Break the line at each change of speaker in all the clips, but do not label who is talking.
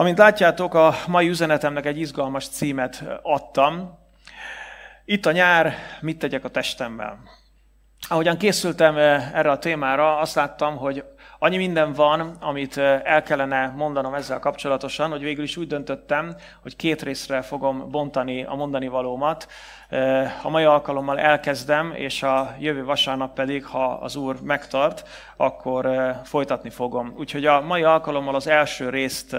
Amint látjátok, a mai üzenetemnek egy izgalmas címet adtam. Itt a nyár, mit tegyek a testemmel? Ahogyan készültem erre a témára, azt láttam, hogy annyi minden van, amit el kellene mondanom ezzel kapcsolatosan, hogy végül is úgy döntöttem, hogy két részre fogom bontani a mondani valómat. A mai alkalommal elkezdem, és a jövő vasárnap pedig, ha az Úr megtart, akkor folytatni fogom. Úgyhogy a mai alkalommal az első részt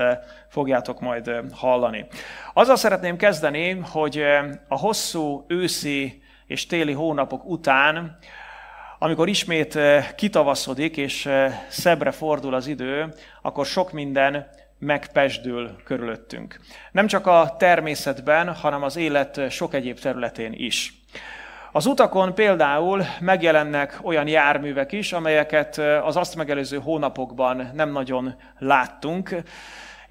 fogjátok majd hallani. Azzal szeretném kezdeni, hogy a hosszú őszi és téli hónapok után, amikor ismét kitavaszodik és szebbre fordul az idő, akkor sok minden megpesdül körülöttünk. Nem csak a természetben, hanem az élet sok egyéb területén is. Az utakon például megjelennek olyan járművek is, amelyeket az azt megelőző hónapokban nem nagyon láttunk,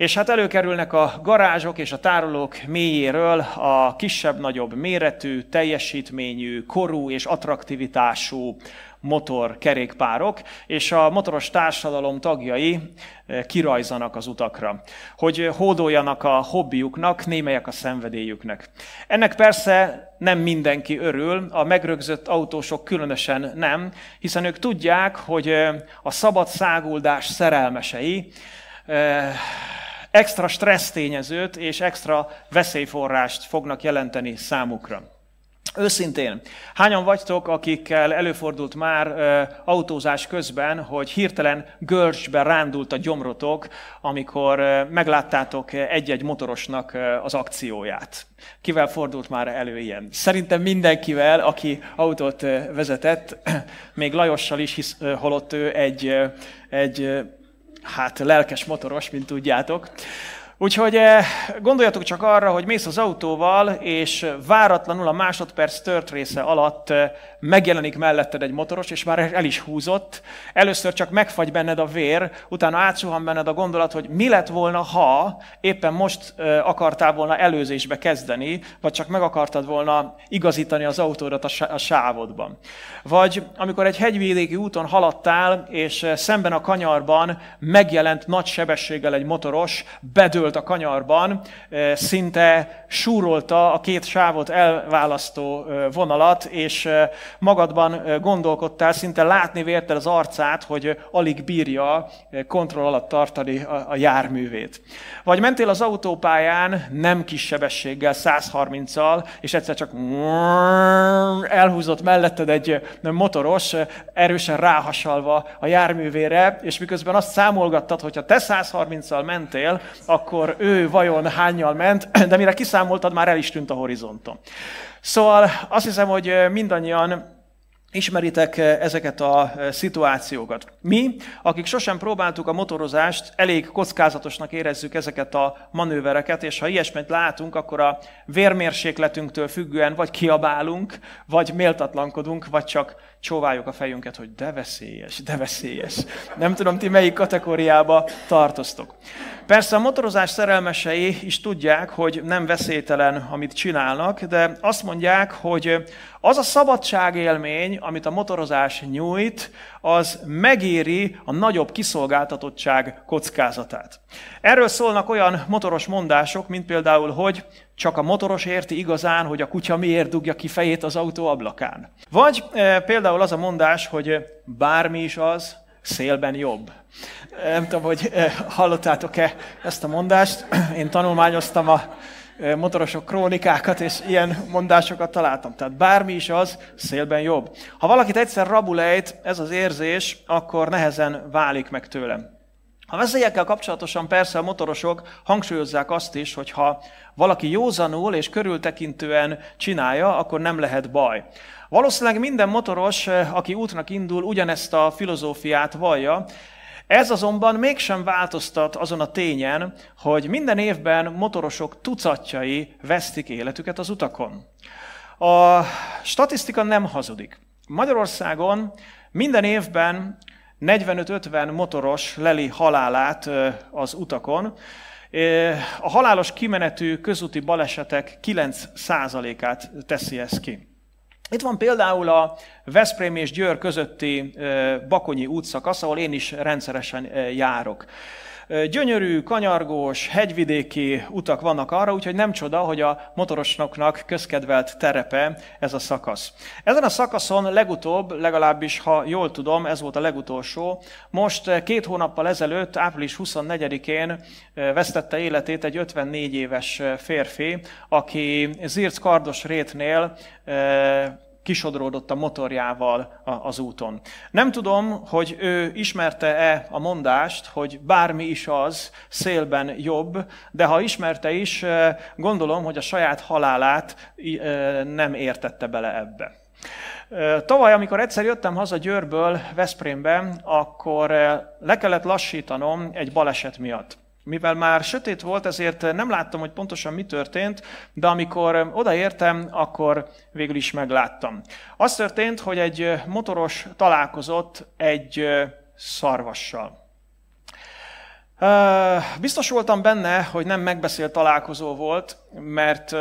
és hát előkerülnek a garázsok és a tárolók mélyéről a kisebb-nagyobb méretű, teljesítményű, korú és attraktivitású motor kerékpárok, és a motoros társadalom tagjai eh, kirajzanak az utakra, hogy hódoljanak a hobbiuknak, némelyek a szenvedélyüknek. Ennek persze nem mindenki örül, a megrögzött autósok különösen nem, hiszen ők tudják, hogy eh, a szabad száguldás szerelmesei, extra stressztényezőt és extra veszélyforrást fognak jelenteni számukra. Őszintén, hányan vagytok, akikkel előfordult már ö, autózás közben, hogy hirtelen görcsbe rándult a gyomrotok, amikor ö, megláttátok egy-egy motorosnak ö, az akcióját? Kivel fordult már elő ilyen? Szerintem mindenkivel, aki autót ö, vezetett, még Lajossal is, hisz, ö, holott ő egy, ö, egy hát lelkes motoros, mint tudjátok. Úgyhogy eh, gondoljatok csak arra, hogy mész az autóval, és váratlanul a másodperc tört része alatt eh, megjelenik melletted egy motoros, és már el is húzott. Először csak megfagy benned a vér, utána átsuhan benned a gondolat, hogy mi lett volna, ha éppen most eh, akartál volna előzésbe kezdeni, vagy csak meg akartad volna igazítani az autódat a sávodban. Vagy amikor egy hegyvidéki úton haladtál, és szemben a kanyarban megjelent nagy sebességgel egy motoros, bedől ült a kanyarban, szinte súrolta a két sávot elválasztó vonalat, és magadban gondolkodtál, szinte látni vérted az arcát, hogy alig bírja kontroll alatt tartani a járművét. Vagy mentél az autópályán nem kis sebességgel, 130-al, és egyszer csak elhúzott melletted egy motoros, erősen ráhasalva a járművére, és miközben azt számolgattad, hogy ha te 130-al mentél, akkor akkor ő vajon hányal ment, de mire kiszámoltad, már el is tűnt a horizonton. Szóval azt hiszem, hogy mindannyian Ismeritek ezeket a szituációkat. Mi, akik sosem próbáltuk a motorozást, elég kockázatosnak érezzük ezeket a manővereket, és ha ilyesmit látunk, akkor a vérmérsékletünktől függően vagy kiabálunk, vagy méltatlankodunk, vagy csak csóváljuk a fejünket, hogy de veszélyes, de veszélyes. Nem tudom, ti melyik kategóriába tartoztok. Persze a motorozás szerelmesei is tudják, hogy nem veszélytelen, amit csinálnak, de azt mondják, hogy az a szabadságélmény, amit a motorozás nyújt, az megéri a nagyobb kiszolgáltatottság kockázatát. Erről szólnak olyan motoros mondások, mint például, hogy csak a motoros érti igazán, hogy a kutya miért dugja ki fejét az autó ablakán. Vagy e, például az a mondás, hogy bármi is az, szélben jobb. Nem tudom, hogy e, hallottátok-e ezt a mondást. Én tanulmányoztam a e, motorosok krónikákat, és ilyen mondásokat találtam. Tehát bármi is az, szélben jobb. Ha valakit egyszer rabulejt ez az érzés, akkor nehezen válik meg tőlem. A veszélyekkel kapcsolatosan persze a motorosok hangsúlyozzák azt is, hogy ha valaki józanul és körültekintően csinálja, akkor nem lehet baj. Valószínűleg minden motoros, aki útnak indul, ugyanezt a filozófiát vallja, ez azonban mégsem változtat azon a tényen, hogy minden évben motorosok tucatjai vesztik életüket az utakon. A statisztika nem hazudik. Magyarországon minden évben 45-50 motoros leli halálát az utakon. A halálos kimenetű közúti balesetek 9%-át teszi ez ki. Itt van például a Veszprém és Győr közötti Bakonyi útszakasz, ahol én is rendszeresen járok. Gyönyörű, kanyargós, hegyvidéki utak vannak arra, úgyhogy nem csoda, hogy a motorosnoknak közkedvelt terepe ez a szakasz. Ezen a szakaszon legutóbb, legalábbis ha jól tudom, ez volt a legutolsó, most két hónappal ezelőtt, április 24-én vesztette életét egy 54 éves férfi, aki Zirc Kardos rétnél kisodródott a motorjával az úton. Nem tudom, hogy ő ismerte-e a mondást, hogy bármi is az, szélben jobb, de ha ismerte is, gondolom, hogy a saját halálát nem értette bele ebbe. Tavaly, amikor egyszer jöttem haza Győrből Veszprémbe, akkor le kellett lassítanom egy baleset miatt. Mivel már sötét volt, ezért nem láttam, hogy pontosan mi történt, de amikor odaértem, akkor végül is megláttam. Az történt, hogy egy motoros találkozott egy szarvassal. Biztos voltam benne, hogy nem megbeszélt találkozó volt, mert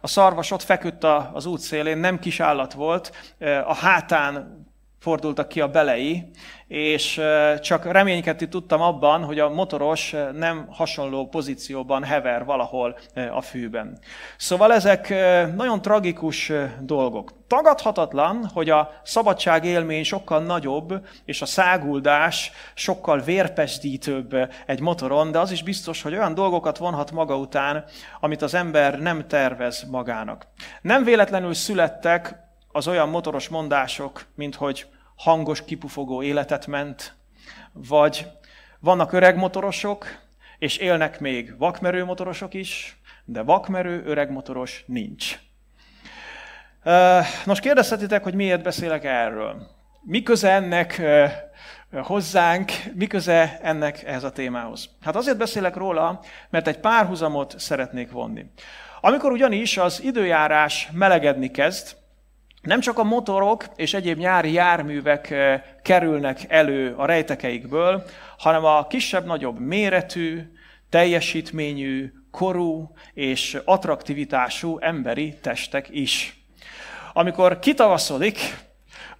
a szarvas ott feküdt az út szélén, nem kis állat volt, a hátán fordultak ki a belei, és csak reménykedni tudtam abban, hogy a motoros nem hasonló pozícióban hever valahol a fűben. Szóval ezek nagyon tragikus dolgok. Tagadhatatlan, hogy a szabadság élmény sokkal nagyobb, és a száguldás sokkal vérpesdítőbb egy motoron, de az is biztos, hogy olyan dolgokat vonhat maga után, amit az ember nem tervez magának. Nem véletlenül születtek az olyan motoros mondások, mint hogy hangos, kipufogó életet ment, vagy vannak öreg motorosok, és élnek még vakmerő motorosok is, de vakmerő öreg motoros nincs. Nos, kérdezhetitek, hogy miért beszélek erről. Mi köze ennek hozzánk, mi köze ennek ehhez a témához? Hát azért beszélek róla, mert egy párhuzamot szeretnék vonni. Amikor ugyanis az időjárás melegedni kezd, nem csak a motorok és egyéb nyári járművek eh, kerülnek elő a rejtekeikből, hanem a kisebb-nagyobb méretű, teljesítményű, korú és attraktivitású emberi testek is. Amikor kitavaszodik,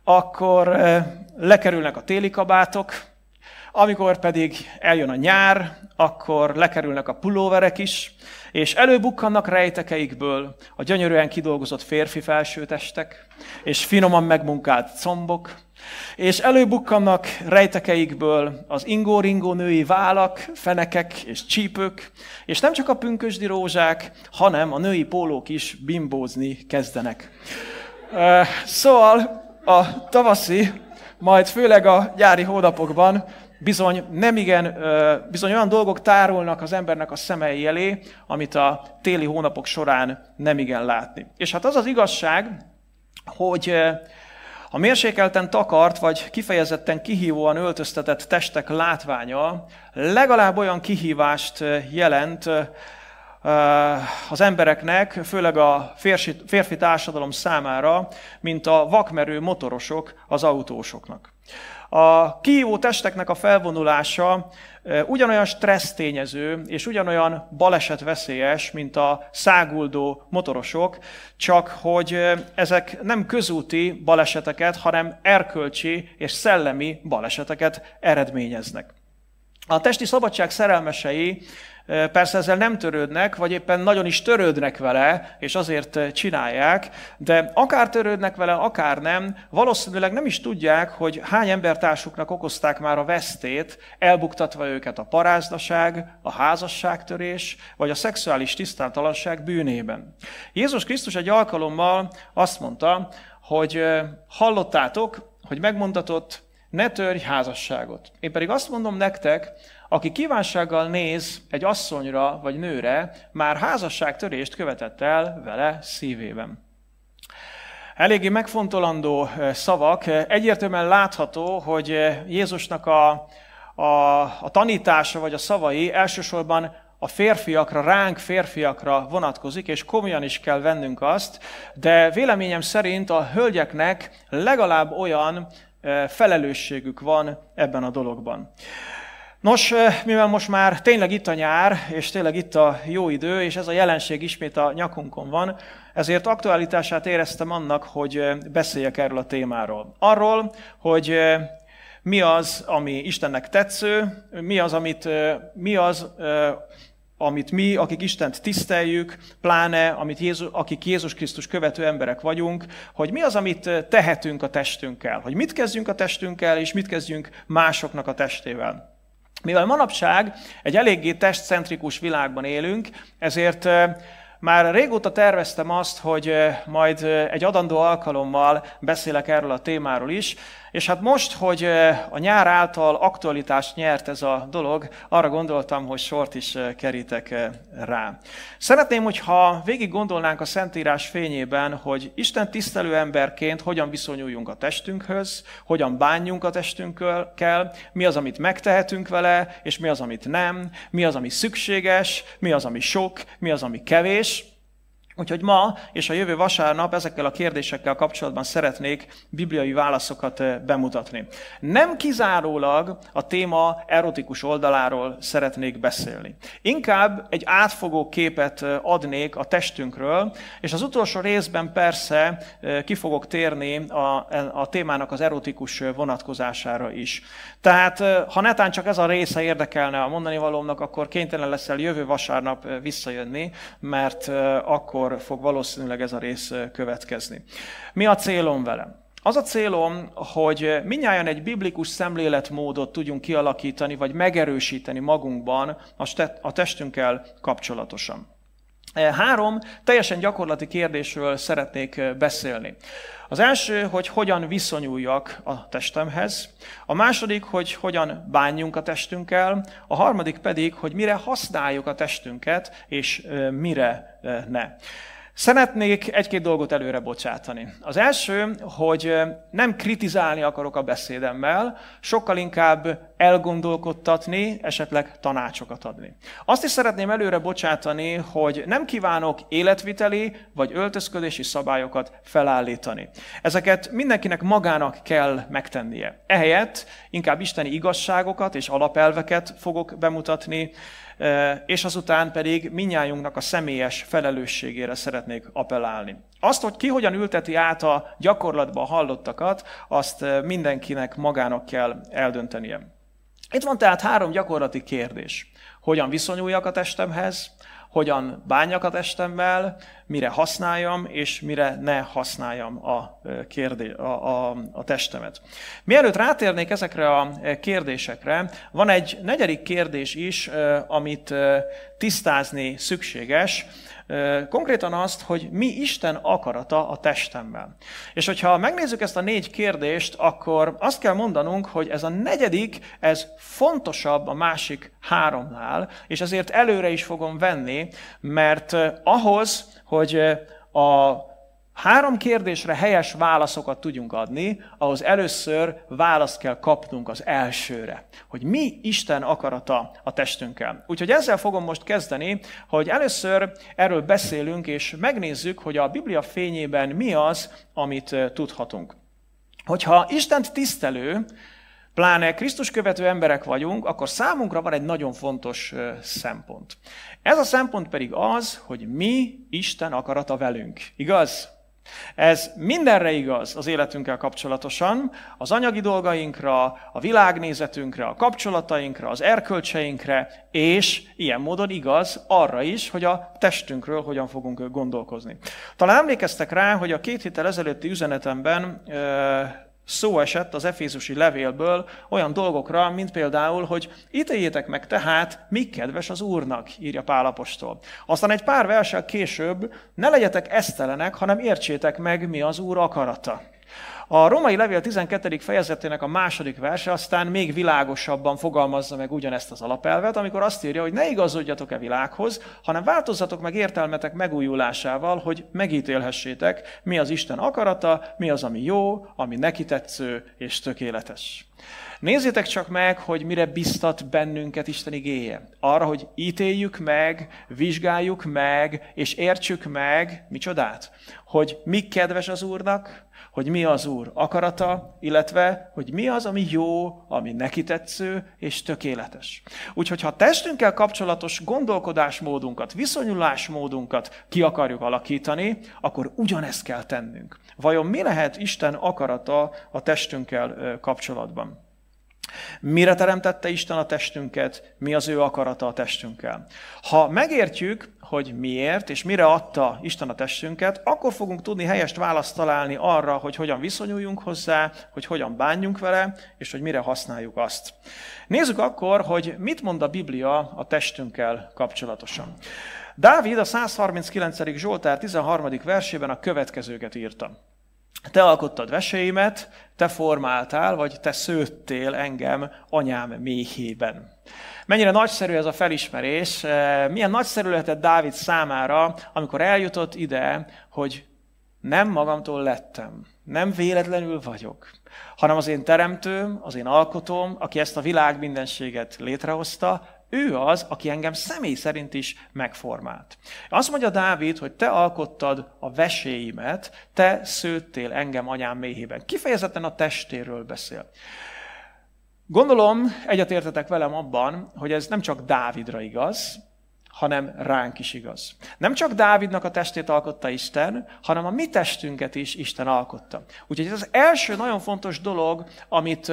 akkor eh, lekerülnek a téli kabátok, amikor pedig eljön a nyár, akkor lekerülnek a pulóverek is, és előbukkannak rejtekeikből a gyönyörűen kidolgozott férfi felsőtestek, és finoman megmunkált combok, és előbukkannak rejtekeikből az ingó-ringó női vállak, fenekek és csípők, és nem csak a pünkösdi rózsák, hanem a női pólók is bimbózni kezdenek. Szóval a tavaszi, majd főleg a gyári hónapokban bizony nem igen, bizony olyan dolgok tárulnak az embernek a szemei elé, amit a téli hónapok során nem igen látni. És hát az az igazság, hogy a mérsékelten takart, vagy kifejezetten kihívóan öltöztetett testek látványa legalább olyan kihívást jelent az embereknek, főleg a férfi társadalom számára, mint a vakmerő motorosok az autósoknak. A kihívó testeknek a felvonulása ugyanolyan stressz tényező és ugyanolyan balesetveszélyes, mint a száguldó motorosok, csak hogy ezek nem közúti baleseteket, hanem erkölcsi és szellemi baleseteket eredményeznek. A testi szabadság szerelmesei Persze ezzel nem törődnek, vagy éppen nagyon is törődnek vele, és azért csinálják, de akár törődnek vele, akár nem, valószínűleg nem is tudják, hogy hány embertársuknak okozták már a vesztét, elbuktatva őket a parázdaság, a házasságtörés, vagy a szexuális tisztátalanság bűnében. Jézus Krisztus egy alkalommal azt mondta, hogy hallottátok, hogy megmondatott, ne törj házasságot. Én pedig azt mondom nektek, aki kívánsággal néz egy asszonyra vagy nőre, már házasságtörést követett el vele szívében. Eléggé megfontolandó szavak. Egyértelműen látható, hogy Jézusnak a, a, a tanítása vagy a szavai elsősorban a férfiakra, ránk férfiakra vonatkozik, és komolyan is kell vennünk azt, de véleményem szerint a hölgyeknek legalább olyan felelősségük van ebben a dologban. Nos, mivel most már tényleg itt a nyár, és tényleg itt a jó idő, és ez a jelenség ismét a nyakunkon van, ezért aktualitását éreztem annak, hogy beszéljek erről a témáról. Arról, hogy mi az, ami Istennek tetsző, mi az, amit, mi az, amit mi, akik Istent tiszteljük, pláne amit Jézus, akik Jézus Krisztus követő emberek vagyunk, hogy mi az, amit tehetünk a testünkkel, hogy mit kezdjünk a testünkkel, és mit kezdjünk másoknak a testével. Mivel manapság egy eléggé testcentrikus világban élünk, ezért már régóta terveztem azt, hogy majd egy adandó alkalommal beszélek erről a témáról is, és hát most, hogy a nyár által aktualitást nyert ez a dolog, arra gondoltam, hogy sort is kerítek rá. Szeretném, hogyha végig gondolnánk a Szentírás fényében, hogy Isten tisztelő emberként hogyan viszonyuljunk a testünkhöz, hogyan bánjunk a testünkkel, mi az, amit megtehetünk vele, és mi az, amit nem, mi az, ami szükséges, mi az, ami sok, mi az, ami kevés, Úgyhogy ma és a jövő vasárnap ezekkel a kérdésekkel kapcsolatban szeretnék bibliai válaszokat bemutatni. Nem kizárólag a téma erotikus oldaláról szeretnék beszélni. Inkább egy átfogó képet adnék a testünkről, és az utolsó részben persze ki fogok térni a, a témának az erotikus vonatkozására is. Tehát, ha netán csak ez a része érdekelne a mondani valómnak, akkor kénytelen leszel jövő vasárnap visszajönni, mert akkor akkor fog valószínűleg ez a rész következni. Mi a célom velem? Az a célom, hogy minnyáján egy biblikus szemléletmódot tudjunk kialakítani, vagy megerősíteni magunkban a testünkkel kapcsolatosan. Három teljesen gyakorlati kérdésről szeretnék beszélni. Az első, hogy hogyan viszonyuljak a testemhez, a második, hogy hogyan bánjunk a testünkkel, a harmadik pedig, hogy mire használjuk a testünket, és mire ne. Szeretnék egy-két dolgot előre bocsátani. Az első, hogy nem kritizálni akarok a beszédemmel, sokkal inkább elgondolkodtatni, esetleg tanácsokat adni. Azt is szeretném előre bocsátani, hogy nem kívánok életviteli vagy öltözködési szabályokat felállítani. Ezeket mindenkinek magának kell megtennie. Ehelyett inkább isteni igazságokat és alapelveket fogok bemutatni, és azután pedig minnyájunknak a személyes felelősségére szeretnék appellálni. Azt, hogy ki hogyan ülteti át a gyakorlatban hallottakat, azt mindenkinek magának kell eldöntenie. Itt van tehát három gyakorlati kérdés. Hogyan viszonyuljak a testemhez, hogyan bánjak a testemmel, mire használjam, és mire ne használjam a, kérdé, a, a, a testemet. Mielőtt rátérnék ezekre a kérdésekre, van egy negyedik kérdés is, amit tisztázni szükséges, Konkrétan azt, hogy mi Isten akarata a testemmel. És hogyha megnézzük ezt a négy kérdést, akkor azt kell mondanunk, hogy ez a negyedik, ez fontosabb a másik háromnál, és ezért előre is fogom venni, mert ahhoz, hogy a három kérdésre helyes válaszokat tudjunk adni, ahhoz először választ kell kapnunk az elsőre, hogy mi Isten akarata a testünkkel. Úgyhogy ezzel fogom most kezdeni, hogy először erről beszélünk, és megnézzük, hogy a Biblia fényében mi az, amit tudhatunk. Hogyha Istent tisztelő, pláne Krisztus követő emberek vagyunk, akkor számunkra van egy nagyon fontos szempont. Ez a szempont pedig az, hogy mi Isten akarata velünk. Igaz? Ez mindenre igaz az életünkkel kapcsolatosan, az anyagi dolgainkra, a világnézetünkre, a kapcsolatainkra, az erkölcseinkre, és ilyen módon igaz arra is, hogy a testünkről hogyan fogunk gondolkozni. Talán emlékeztek rá, hogy a két héttel ezelőtti üzenetemben szó esett az Efézusi levélből olyan dolgokra, mint például, hogy ítéljétek meg tehát, mi kedves az Úrnak, írja Pálapostól. Aztán egy pár versel később, ne legyetek esztelenek, hanem értsétek meg, mi az Úr akarata. A romai levél 12. fejezetének a második verse aztán még világosabban fogalmazza meg ugyanezt az alapelvet, amikor azt írja, hogy ne igazodjatok-e világhoz, hanem változzatok meg értelmetek megújulásával, hogy megítélhessétek, mi az Isten akarata, mi az, ami jó, ami neki tetsző és tökéletes. Nézzétek csak meg, hogy mire biztat bennünket Isten igéje. Arra, hogy ítéljük meg, vizsgáljuk meg, és értsük meg, micsodát? Hogy mi kedves az Úrnak, hogy mi az Úr akarata, illetve hogy mi az, ami jó, ami neki tetsző és tökéletes. Úgyhogy ha testünkkel kapcsolatos gondolkodásmódunkat, viszonyulásmódunkat ki akarjuk alakítani, akkor ugyanezt kell tennünk. Vajon mi lehet Isten akarata a testünkkel kapcsolatban? Mire teremtette Isten a testünket, mi az ő akarata a testünkkel. Ha megértjük, hogy miért és mire adta Isten a testünket, akkor fogunk tudni helyest választ találni arra, hogy hogyan viszonyuljunk hozzá, hogy hogyan bánjunk vele, és hogy mire használjuk azt. Nézzük akkor, hogy mit mond a Biblia a testünkkel kapcsolatosan. Dávid a 139. Zsoltár 13. versében a következőket írta. Te alkottad veseimet, te formáltál, vagy te szőttél engem anyám méhében. Mennyire nagyszerű ez a felismerés, eh, milyen nagyszerű lehetett Dávid számára, amikor eljutott ide, hogy nem magamtól lettem, nem véletlenül vagyok, hanem az én teremtőm, az én alkotóm, aki ezt a világ mindenséget létrehozta, ő az, aki engem személy szerint is megformált. Azt mondja Dávid, hogy te alkottad a veséimet, te szőttél engem anyám méhében. Kifejezetten a testéről beszél. Gondolom, egyetértetek velem abban, hogy ez nem csak Dávidra igaz, hanem ránk is igaz. Nem csak Dávidnak a testét alkotta Isten, hanem a mi testünket is Isten alkotta. Úgyhogy ez az első nagyon fontos dolog, amit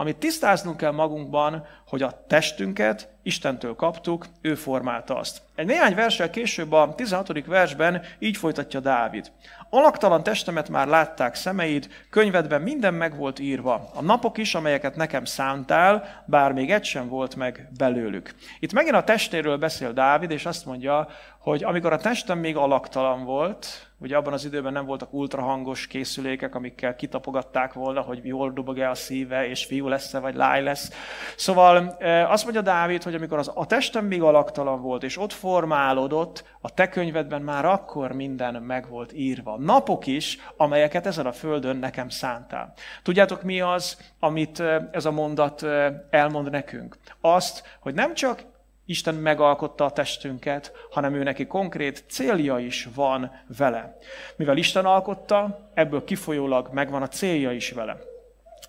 amit tisztáznunk kell magunkban, hogy a testünket Istentől kaptuk, ő formálta azt. Egy néhány versel később a 16. versben így folytatja Dávid. Alaktalan testemet már látták szemeid, könyvedben minden meg volt írva. A napok is, amelyeket nekem szántál, bár még egy sem volt meg belőlük. Itt megint a testéről beszél Dávid, és azt mondja, hogy amikor a testem még alaktalan volt, ugye abban az időben nem voltak ultrahangos készülékek, amikkel kitapogatták volna, hogy jól dobog-e a szíve, és fiú lesz-e, vagy lány lesz. Szóval e, azt mondja Dávid, hogy amikor az, a testem még alaktalan volt, és ott formálódott, a te könyvedben már akkor minden meg volt írva. Napok is, amelyeket ezen a földön nekem szántál. Tudjátok mi az, amit e, ez a mondat e, elmond nekünk? Azt, hogy nem csak Isten megalkotta a testünket, hanem ő neki konkrét célja is van vele. Mivel Isten alkotta, ebből kifolyólag megvan a célja is vele.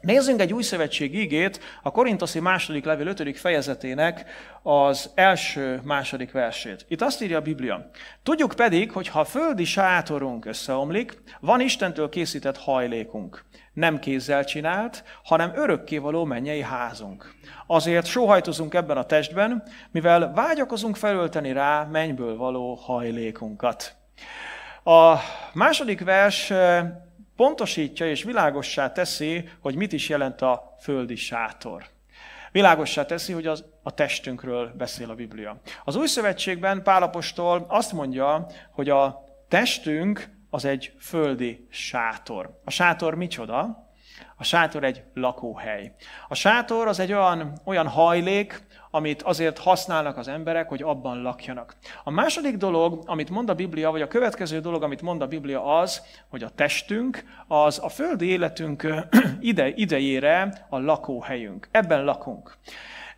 Nézzünk egy új szövetség ígét, a Korintoszi második levél 5. fejezetének az első második versét. Itt azt írja a Biblia. Tudjuk pedig, hogy ha a földi sátorunk összeomlik, van Istentől készített hajlékunk. Nem kézzel csinált, hanem örökkévaló mennyei házunk. Azért sóhajtozunk ebben a testben, mivel vágyakozunk felölteni rá mennyből való hajlékunkat. A második vers pontosítja és világossá teszi, hogy mit is jelent a földi sátor. Világossá teszi, hogy az a testünkről beszél a Biblia. Az Új Szövetségben Pálapostól azt mondja, hogy a testünk az egy földi sátor. A sátor micsoda? A sátor egy lakóhely. A sátor az egy olyan, olyan hajlék, amit azért használnak az emberek, hogy abban lakjanak. A második dolog, amit mond a Biblia, vagy a következő dolog, amit mond a Biblia az, hogy a testünk az a földi életünk ide, idejére a lakóhelyünk. Ebben lakunk.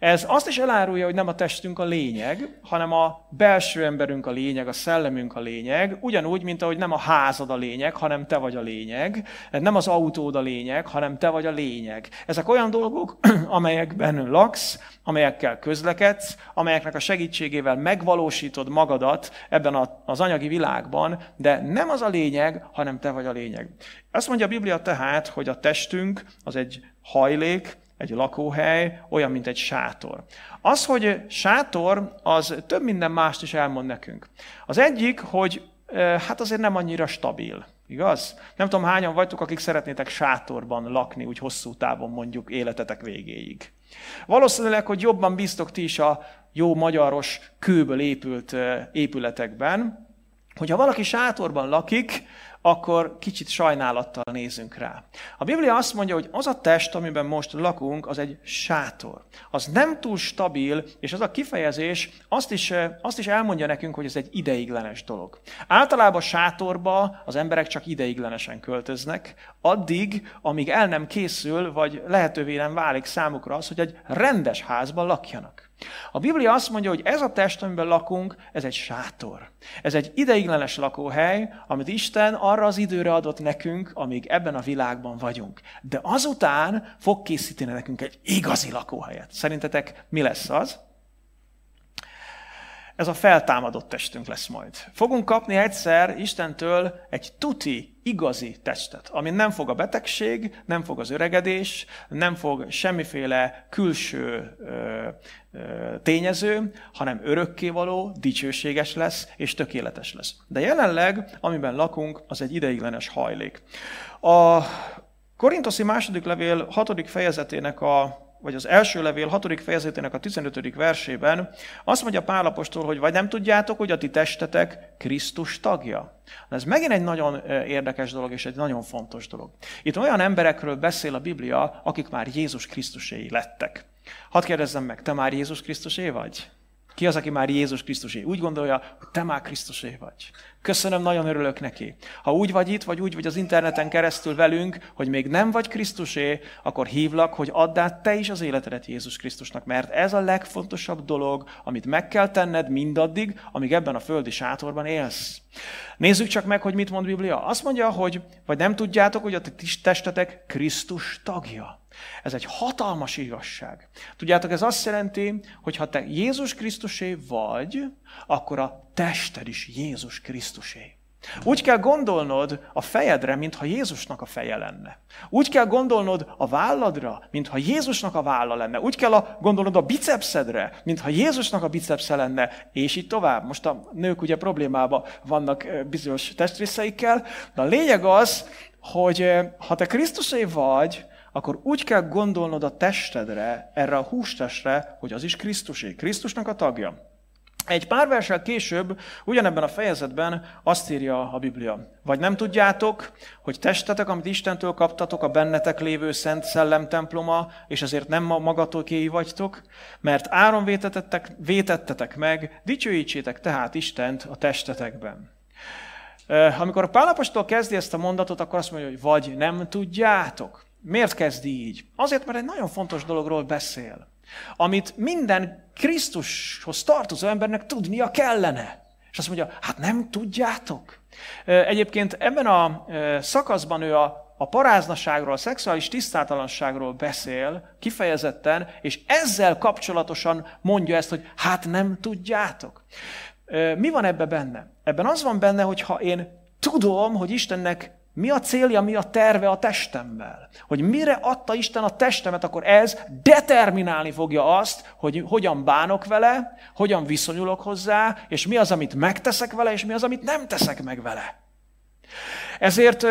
Ez azt is elárulja, hogy nem a testünk a lényeg, hanem a belső emberünk a lényeg, a szellemünk a lényeg, ugyanúgy, mint ahogy nem a házad a lényeg, hanem te vagy a lényeg, nem az autód a lényeg, hanem te vagy a lényeg. Ezek olyan dolgok, amelyekben laksz, amelyekkel közlekedsz, amelyeknek a segítségével megvalósítod magadat ebben az anyagi világban, de nem az a lényeg, hanem te vagy a lényeg. Azt mondja a Biblia tehát, hogy a testünk az egy hajlék, egy lakóhely, olyan, mint egy sátor. Az, hogy sátor, az több minden mást is elmond nekünk. Az egyik, hogy hát azért nem annyira stabil. Igaz? Nem tudom, hányan vagytok, akik szeretnétek sátorban lakni, úgy hosszú távon mondjuk életetek végéig. Valószínűleg, hogy jobban bíztok ti is a jó magyaros kőből épült épületekben, hogyha valaki sátorban lakik, akkor kicsit sajnálattal nézünk rá. A Biblia azt mondja, hogy az a test, amiben most lakunk, az egy sátor. Az nem túl stabil, és az a kifejezés azt is, azt is elmondja nekünk, hogy ez egy ideiglenes dolog. Általában sátorba az emberek csak ideiglenesen költöznek, addig, amíg el nem készül, vagy lehetővé nem válik számukra az, hogy egy rendes házban lakjanak. A Biblia azt mondja, hogy ez a test, amiben lakunk, ez egy sátor. Ez egy ideiglenes lakóhely, amit Isten arra az időre adott nekünk, amíg ebben a világban vagyunk. De azután fog készíteni nekünk egy igazi lakóhelyet. Szerintetek mi lesz az? Ez a feltámadott testünk lesz majd. Fogunk kapni egyszer Istentől egy tuti, igazi testet, ami nem fog a betegség, nem fog az öregedés, nem fog semmiféle külső ö, ö, tényező, hanem örökkévaló, dicsőséges lesz és tökéletes lesz. De jelenleg, amiben lakunk, az egy ideiglenes hajlék. A Korintoszi második levél hatodik fejezetének a vagy az első levél 6. fejezetének a 15. versében azt mondja Pálapostól, hogy vagy nem tudjátok, hogy a ti testetek Krisztus tagja. Ez megint egy nagyon érdekes dolog, és egy nagyon fontos dolog. Itt olyan emberekről beszél a Biblia, akik már Jézus Krisztuséi lettek. Hadd kérdezzem meg, te már Jézus Krisztusé vagy? Ki az, aki már Jézus Krisztusé? Úgy gondolja, hogy te már Krisztusé vagy. Köszönöm, nagyon örülök neki. Ha úgy vagy itt, vagy úgy vagy az interneten keresztül velünk, hogy még nem vagy Krisztusé, akkor hívlak, hogy add át te is az életedet Jézus Krisztusnak, mert ez a legfontosabb dolog, amit meg kell tenned mindaddig, amíg ebben a földi sátorban élsz. Nézzük csak meg, hogy mit mond Biblia. Azt mondja, hogy vagy nem tudjátok, hogy a testetek Krisztus tagja. Ez egy hatalmas igazság. Tudjátok, ez azt jelenti, hogy ha te Jézus Krisztusé vagy, akkor a tested is Jézus Krisztusé. Úgy kell gondolnod a fejedre, mintha Jézusnak a feje lenne. Úgy kell gondolnod a válladra, mintha Jézusnak a válla lenne. Úgy kell a, gondolnod a bicepszedre, mintha Jézusnak a bicepsze lenne, és így tovább. Most a nők ugye problémában vannak bizonyos testrészeikkel, de a lényeg az, hogy ha te Krisztusé vagy, akkor úgy kell gondolnod a testedre, erre a hústestre, hogy az is Krisztusé, Krisztusnak a tagja. Egy pár versel később, ugyanebben a fejezetben azt írja a Biblia. Vagy nem tudjátok, hogy testetek, amit Istentől kaptatok, a bennetek lévő Szent Szellem temploma, és ezért nem ma magatokéi vagytok, mert áron vétettetek, vétettetek meg, dicsőítsétek tehát Istent a testetekben. Amikor a Pálapostól kezdi ezt a mondatot, akkor azt mondja, hogy vagy nem tudjátok. Miért kezdi így? Azért, mert egy nagyon fontos dologról beszél, amit minden Krisztushoz tartozó embernek tudnia kellene. És azt mondja, hát nem tudjátok? Egyébként ebben a szakaszban ő a, a paráznaságról, a szexuális tisztátalanságról beszél kifejezetten, és ezzel kapcsolatosan mondja ezt, hogy hát nem tudjátok. Mi van ebben benne? Ebben az van benne, hogy ha én tudom, hogy Istennek mi a célja, mi a terve a testemmel? Hogy mire adta Isten a testemet, akkor ez determinálni fogja azt, hogy hogyan bánok vele, hogyan viszonyulok hozzá, és mi az, amit megteszek vele, és mi az, amit nem teszek meg vele. Ezért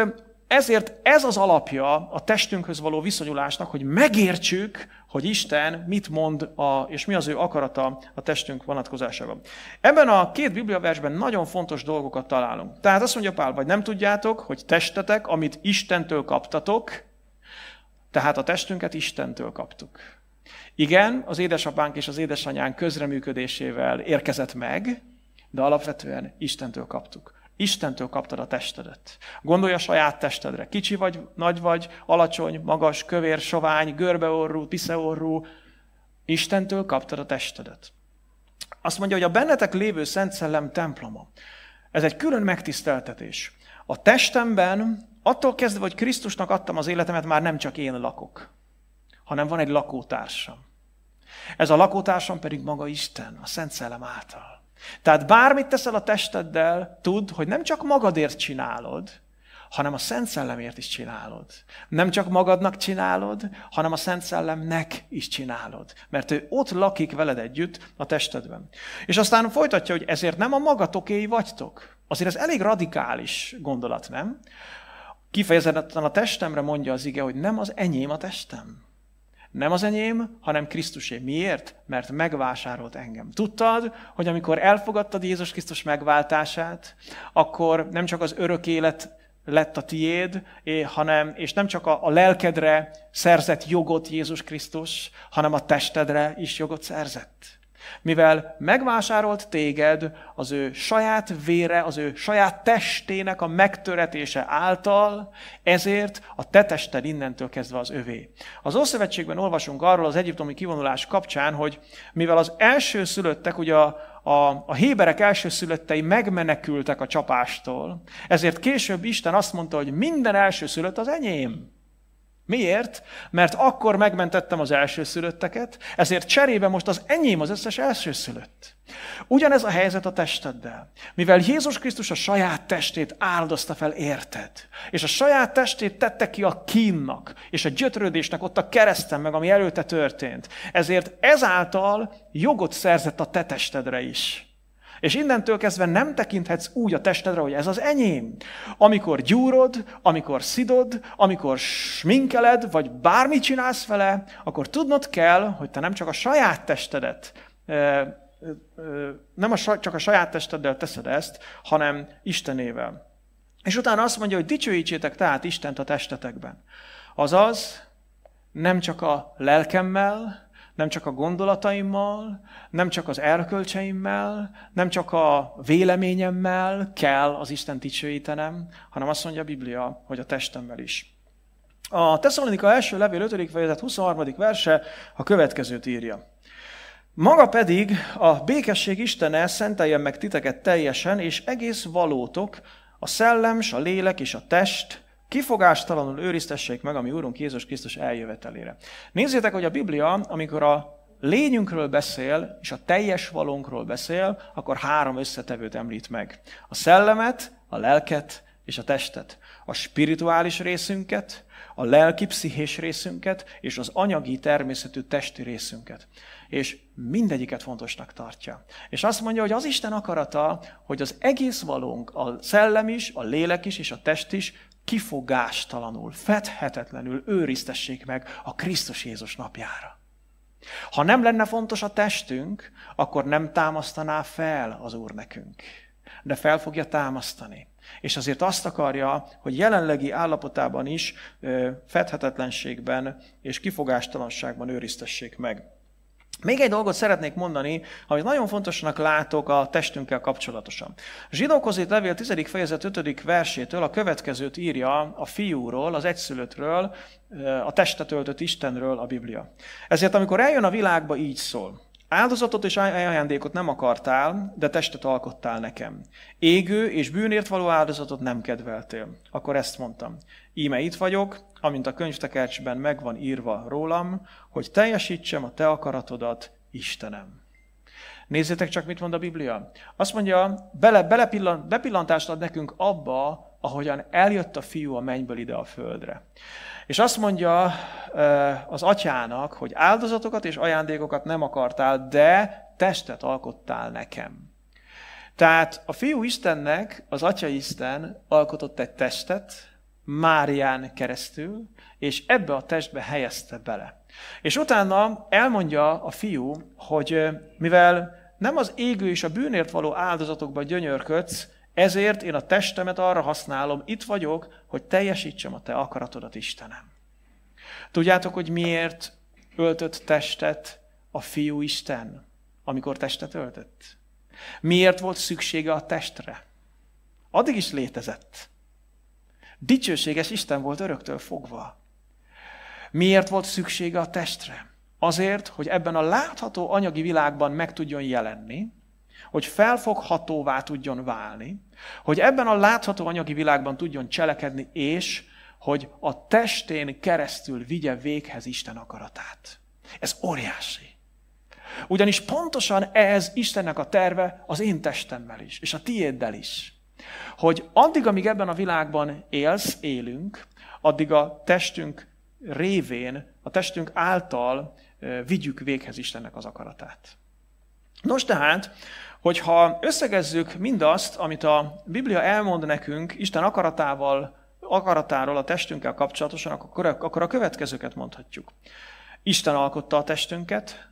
ezért ez az alapja a testünkhöz való viszonyulásnak, hogy megértsük, hogy Isten mit mond, a, és mi az ő akarata a testünk vonatkozásában. Ebben a két bibliaversben nagyon fontos dolgokat találunk. Tehát azt mondja Pál, vagy nem tudjátok, hogy testetek, amit Istentől kaptatok, tehát a testünket Istentől kaptuk. Igen, az édesapánk és az édesanyánk közreműködésével érkezett meg, de alapvetően Istentől kaptuk. Istentől kaptad a testedet. Gondolj a saját testedre. Kicsi vagy, nagy vagy, alacsony, magas, kövér, sovány, görbeorrú, tiszeorrú. Istentől kaptad a testedet. Azt mondja, hogy a bennetek lévő Szent Szellem temploma. Ez egy külön megtiszteltetés. A testemben, attól kezdve, hogy Krisztusnak adtam az életemet, már nem csak én lakok, hanem van egy lakótársam. Ez a lakótársam pedig maga Isten, a Szent Szellem által. Tehát bármit teszel a testeddel, tudd, hogy nem csak magadért csinálod, hanem a Szent Szellemért is csinálod. Nem csak magadnak csinálod, hanem a Szent Szellemnek is csinálod. Mert ő ott lakik veled együtt a testedben. És aztán folytatja, hogy ezért nem a magatokéi vagytok. Azért ez elég radikális gondolat, nem? Kifejezetten a testemre mondja az ige, hogy nem az enyém a testem. Nem az enyém, hanem Krisztusé. Miért? Mert megvásárolt engem. Tudtad, hogy amikor elfogadtad Jézus Krisztus megváltását, akkor nem csak az örök élet lett a tiéd, hanem, és nem csak a, a lelkedre szerzett jogot Jézus Krisztus, hanem a testedre is jogot szerzett. Mivel megvásárolt téged az ő saját vére, az ő saját testének a megtöretése által, ezért a te tested innentől kezdve az övé. Az Ószövetségben olvasunk arról az egyiptomi kivonulás kapcsán, hogy mivel az első szülöttek, ugye a, a, a héberek első szülöttei megmenekültek a csapástól, ezért később Isten azt mondta, hogy minden első szülött az enyém. Miért? Mert akkor megmentettem az elsőszülötteket, ezért cserébe most az enyém az összes elsőszülött. Ugyanez a helyzet a testeddel. Mivel Jézus Krisztus a saját testét áldozta fel érted, és a saját testét tette ki a kínnak, és a gyötrődésnek ott a kereszten meg, ami előtte történt, ezért ezáltal jogot szerzett a te testedre is. És innentől kezdve nem tekinthetsz úgy a testedre, hogy ez az enyém. Amikor gyúrod, amikor szidod, amikor sminkeled, vagy bármit csinálsz vele, akkor tudnod kell, hogy te nem csak a saját testedet, nem a, csak a saját testeddel teszed ezt, hanem Istenével. És utána azt mondja, hogy dicsőítsétek tehát Istent a testetekben. Azaz, nem csak a lelkemmel, nem csak a gondolataimmal, nem csak az erkölcseimmel, nem csak a véleményemmel kell az Isten dicsőítenem, hanem azt mondja a Biblia, hogy a testemmel is. A Tesszalonika első levél 5. fejezet 23. verse a következőt írja. Maga pedig a békesség Istene szenteljen meg titeket teljesen, és egész valótok, a szellem, a lélek és a test kifogástalanul őriztessék meg a mi Úrunk Jézus Krisztus eljövetelére. Nézzétek, hogy a Biblia, amikor a lényünkről beszél, és a teljes valónkról beszél, akkor három összetevőt említ meg. A szellemet, a lelket és a testet. A spirituális részünket, a lelki, pszichés részünket, és az anyagi, természetű testi részünket. És mindegyiket fontosnak tartja. És azt mondja, hogy az Isten akarata, hogy az egész valónk, a szellem is, a lélek is, és a test is kifogástalanul, fedhetetlenül őriztessék meg a Krisztus Jézus napjára. Ha nem lenne fontos a testünk, akkor nem támasztaná fel az Úr nekünk. De fel fogja támasztani. És azért azt akarja, hogy jelenlegi állapotában is fedhetetlenségben és kifogástalanságban őriztessék meg. Még egy dolgot szeretnék mondani, amit nagyon fontosnak látok a testünkkel kapcsolatosan. Zsidókhoz levél 10. fejezet 5. versétől a következőt írja a fiúról, az egyszülöttről, a testet öltött Istenről a Biblia. Ezért amikor eljön a világba, így szól. Áldozatot és ajándékot nem akartál, de testet alkottál nekem. Égő és bűnért való áldozatot nem kedveltél. Akkor ezt mondtam. Íme itt vagyok, amint a könyvtekercsben megvan írva rólam, hogy teljesítsem a te akaratodat, Istenem. Nézzétek csak, mit mond a Biblia. Azt mondja, bele, belepillant, bepillantást ad nekünk abba, ahogyan eljött a fiú a mennyből ide a földre. És azt mondja az atyának, hogy áldozatokat és ajándékokat nem akartál, de testet alkottál nekem. Tehát a fiú Istennek, az atya Isten alkotott egy testet, Márián keresztül, és ebbe a testbe helyezte bele. És utána elmondja a fiú, hogy mivel nem az égő és a bűnért való áldozatokban gyönyörködsz, ezért én a testemet arra használom, itt vagyok, hogy teljesítsem a te akaratodat, Istenem. Tudjátok, hogy miért öltött testet a fiú Isten, amikor testet öltött? Miért volt szüksége a testre? Addig is létezett. Dicsőséges Isten volt öröktől fogva. Miért volt szüksége a testre? Azért, hogy ebben a látható anyagi világban meg tudjon jelenni, hogy felfoghatóvá tudjon válni, hogy ebben a látható anyagi világban tudjon cselekedni, és hogy a testén keresztül vigye véghez Isten akaratát. Ez óriási. Ugyanis pontosan ez Istennek a terve az én testemmel is, és a tiéddel is. Hogy addig, amíg ebben a világban élsz, élünk, addig a testünk révén, a testünk által vigyük véghez Istennek az akaratát. Nos tehát, hogyha összegezzük mindazt, amit a Biblia elmond nekünk Isten akaratával, akaratáról a testünkkel kapcsolatosan, akkor, a következőket mondhatjuk. Isten alkotta a testünket,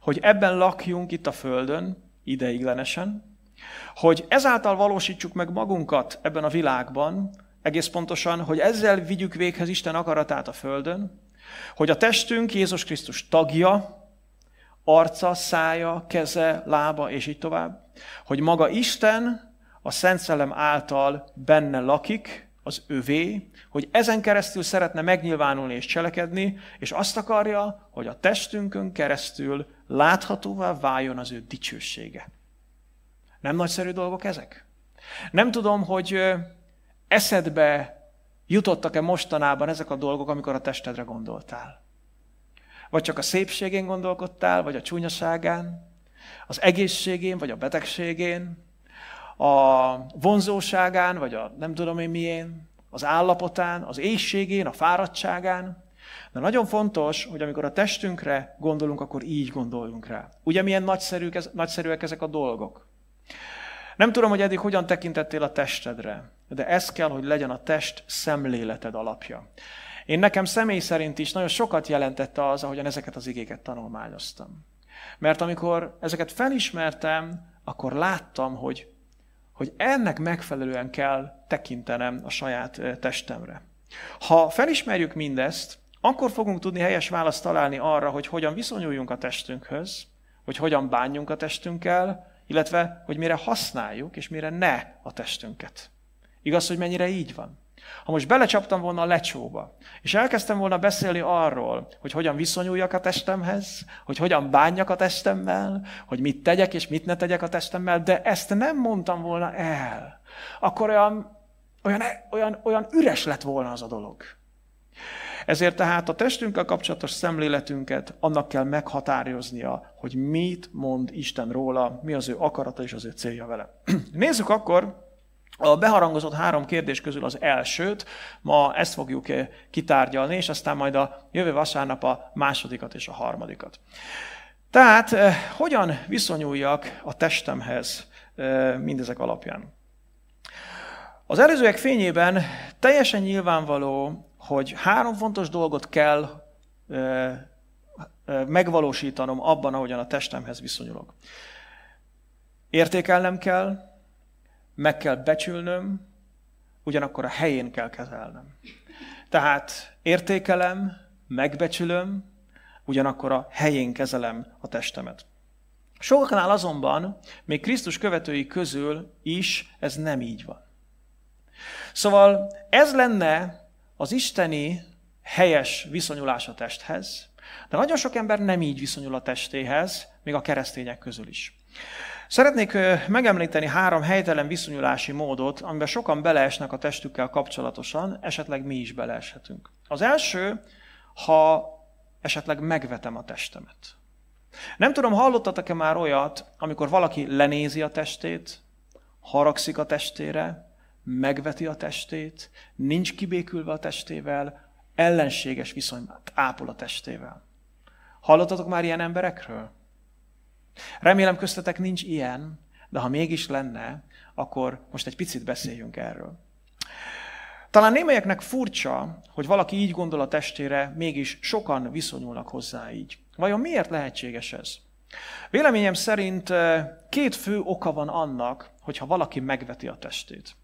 hogy ebben lakjunk itt a Földön, ideiglenesen, hogy ezáltal valósítsuk meg magunkat ebben a világban, egész pontosan, hogy ezzel vigyük véghez Isten akaratát a Földön, hogy a testünk Jézus Krisztus tagja, arca, szája, keze, lába, és így tovább. Hogy maga Isten a Szent Szellem által benne lakik, az övé, hogy ezen keresztül szeretne megnyilvánulni és cselekedni, és azt akarja, hogy a testünkön keresztül láthatóvá váljon az ő dicsősége. Nem nagyszerű dolgok ezek? Nem tudom, hogy eszedbe Jutottak-e mostanában ezek a dolgok, amikor a testedre gondoltál? Vagy csak a szépségén gondolkodtál, vagy a csúnyaságán, az egészségén, vagy a betegségén, a vonzóságán, vagy a nem tudom én mién, az állapotán, az éjségén, a fáradtságán. De nagyon fontos, hogy amikor a testünkre gondolunk, akkor így gondoljunk rá. Ugye milyen nagyszerűek, nagyszerűek ezek a dolgok? Nem tudom, hogy eddig hogyan tekintettél a testedre, de ez kell, hogy legyen a test szemléleted alapja. Én nekem személy szerint is nagyon sokat jelentette az, ahogyan ezeket az igéket tanulmányoztam. Mert amikor ezeket felismertem, akkor láttam, hogy, hogy ennek megfelelően kell tekintenem a saját testemre. Ha felismerjük mindezt, akkor fogunk tudni helyes választ találni arra, hogy hogyan viszonyuljunk a testünkhöz, hogy hogyan bánjunk a testünkkel, illetve hogy mire használjuk, és mire ne a testünket. Igaz, hogy mennyire így van? Ha most belecsaptam volna a lecsóba, és elkezdtem volna beszélni arról, hogy hogyan viszonyuljak a testemhez, hogy hogyan bánjak a testemmel, hogy mit tegyek és mit ne tegyek a testemmel, de ezt nem mondtam volna el, akkor olyan, olyan, olyan, olyan üres lett volna az a dolog. Ezért tehát a testünkkel kapcsolatos szemléletünket annak kell meghatároznia, hogy mit mond Isten róla, mi az ő akarata és az ő célja vele. Nézzük akkor a beharangozott három kérdés közül az elsőt, ma ezt fogjuk eh, kitárgyalni, és aztán majd a jövő vasárnap a másodikat és a harmadikat. Tehát eh, hogyan viszonyuljak a testemhez eh, mindezek alapján? Az előzőek fényében teljesen nyilvánvaló, hogy három fontos dolgot kell megvalósítanom abban, ahogyan a testemhez viszonyulok. Értékelnem kell, meg kell becsülnöm, ugyanakkor a helyén kell kezelnem. Tehát értékelem, megbecsülöm, ugyanakkor a helyén kezelem a testemet. Sokaknál azonban, még Krisztus követői közül is ez nem így van. Szóval ez lenne az isteni helyes viszonyulás a testhez, de nagyon sok ember nem így viszonyul a testéhez, még a keresztények közül is. Szeretnék megemlíteni három helytelen viszonyulási módot, amiben sokan beleesnek a testükkel kapcsolatosan, esetleg mi is beleeshetünk. Az első, ha esetleg megvetem a testemet. Nem tudom, hallottatok-e már olyat, amikor valaki lenézi a testét, haragszik a testére, megveti a testét, nincs kibékülve a testével, ellenséges viszonyt ápol a testével. Hallottatok már ilyen emberekről? Remélem köztetek nincs ilyen, de ha mégis lenne, akkor most egy picit beszéljünk erről. Talán némelyeknek furcsa, hogy valaki így gondol a testére, mégis sokan viszonyulnak hozzá így. Vajon miért lehetséges ez? Véleményem szerint eh, két fő oka van annak, hogyha valaki megveti a testét.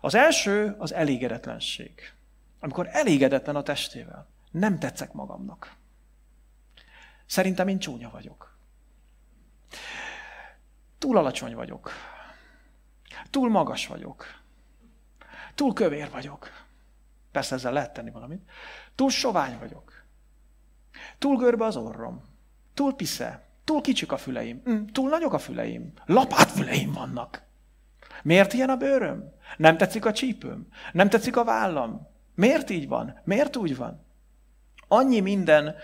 Az első az elégedetlenség. Amikor elégedetlen a testével. Nem tetszek magamnak. Szerintem én csúnya vagyok. Túl alacsony vagyok. Túl magas vagyok. Túl kövér vagyok. Persze ezzel lehet tenni valamit. Túl sovány vagyok. Túl görbe az orrom. Túl pisze. Túl kicsik a füleim. Mm, túl nagyok a füleim. Lapát füleim vannak. Miért ilyen a bőröm? Nem tetszik a csípőm? Nem tetszik a vállam? Miért így van? Miért úgy van? Annyi minden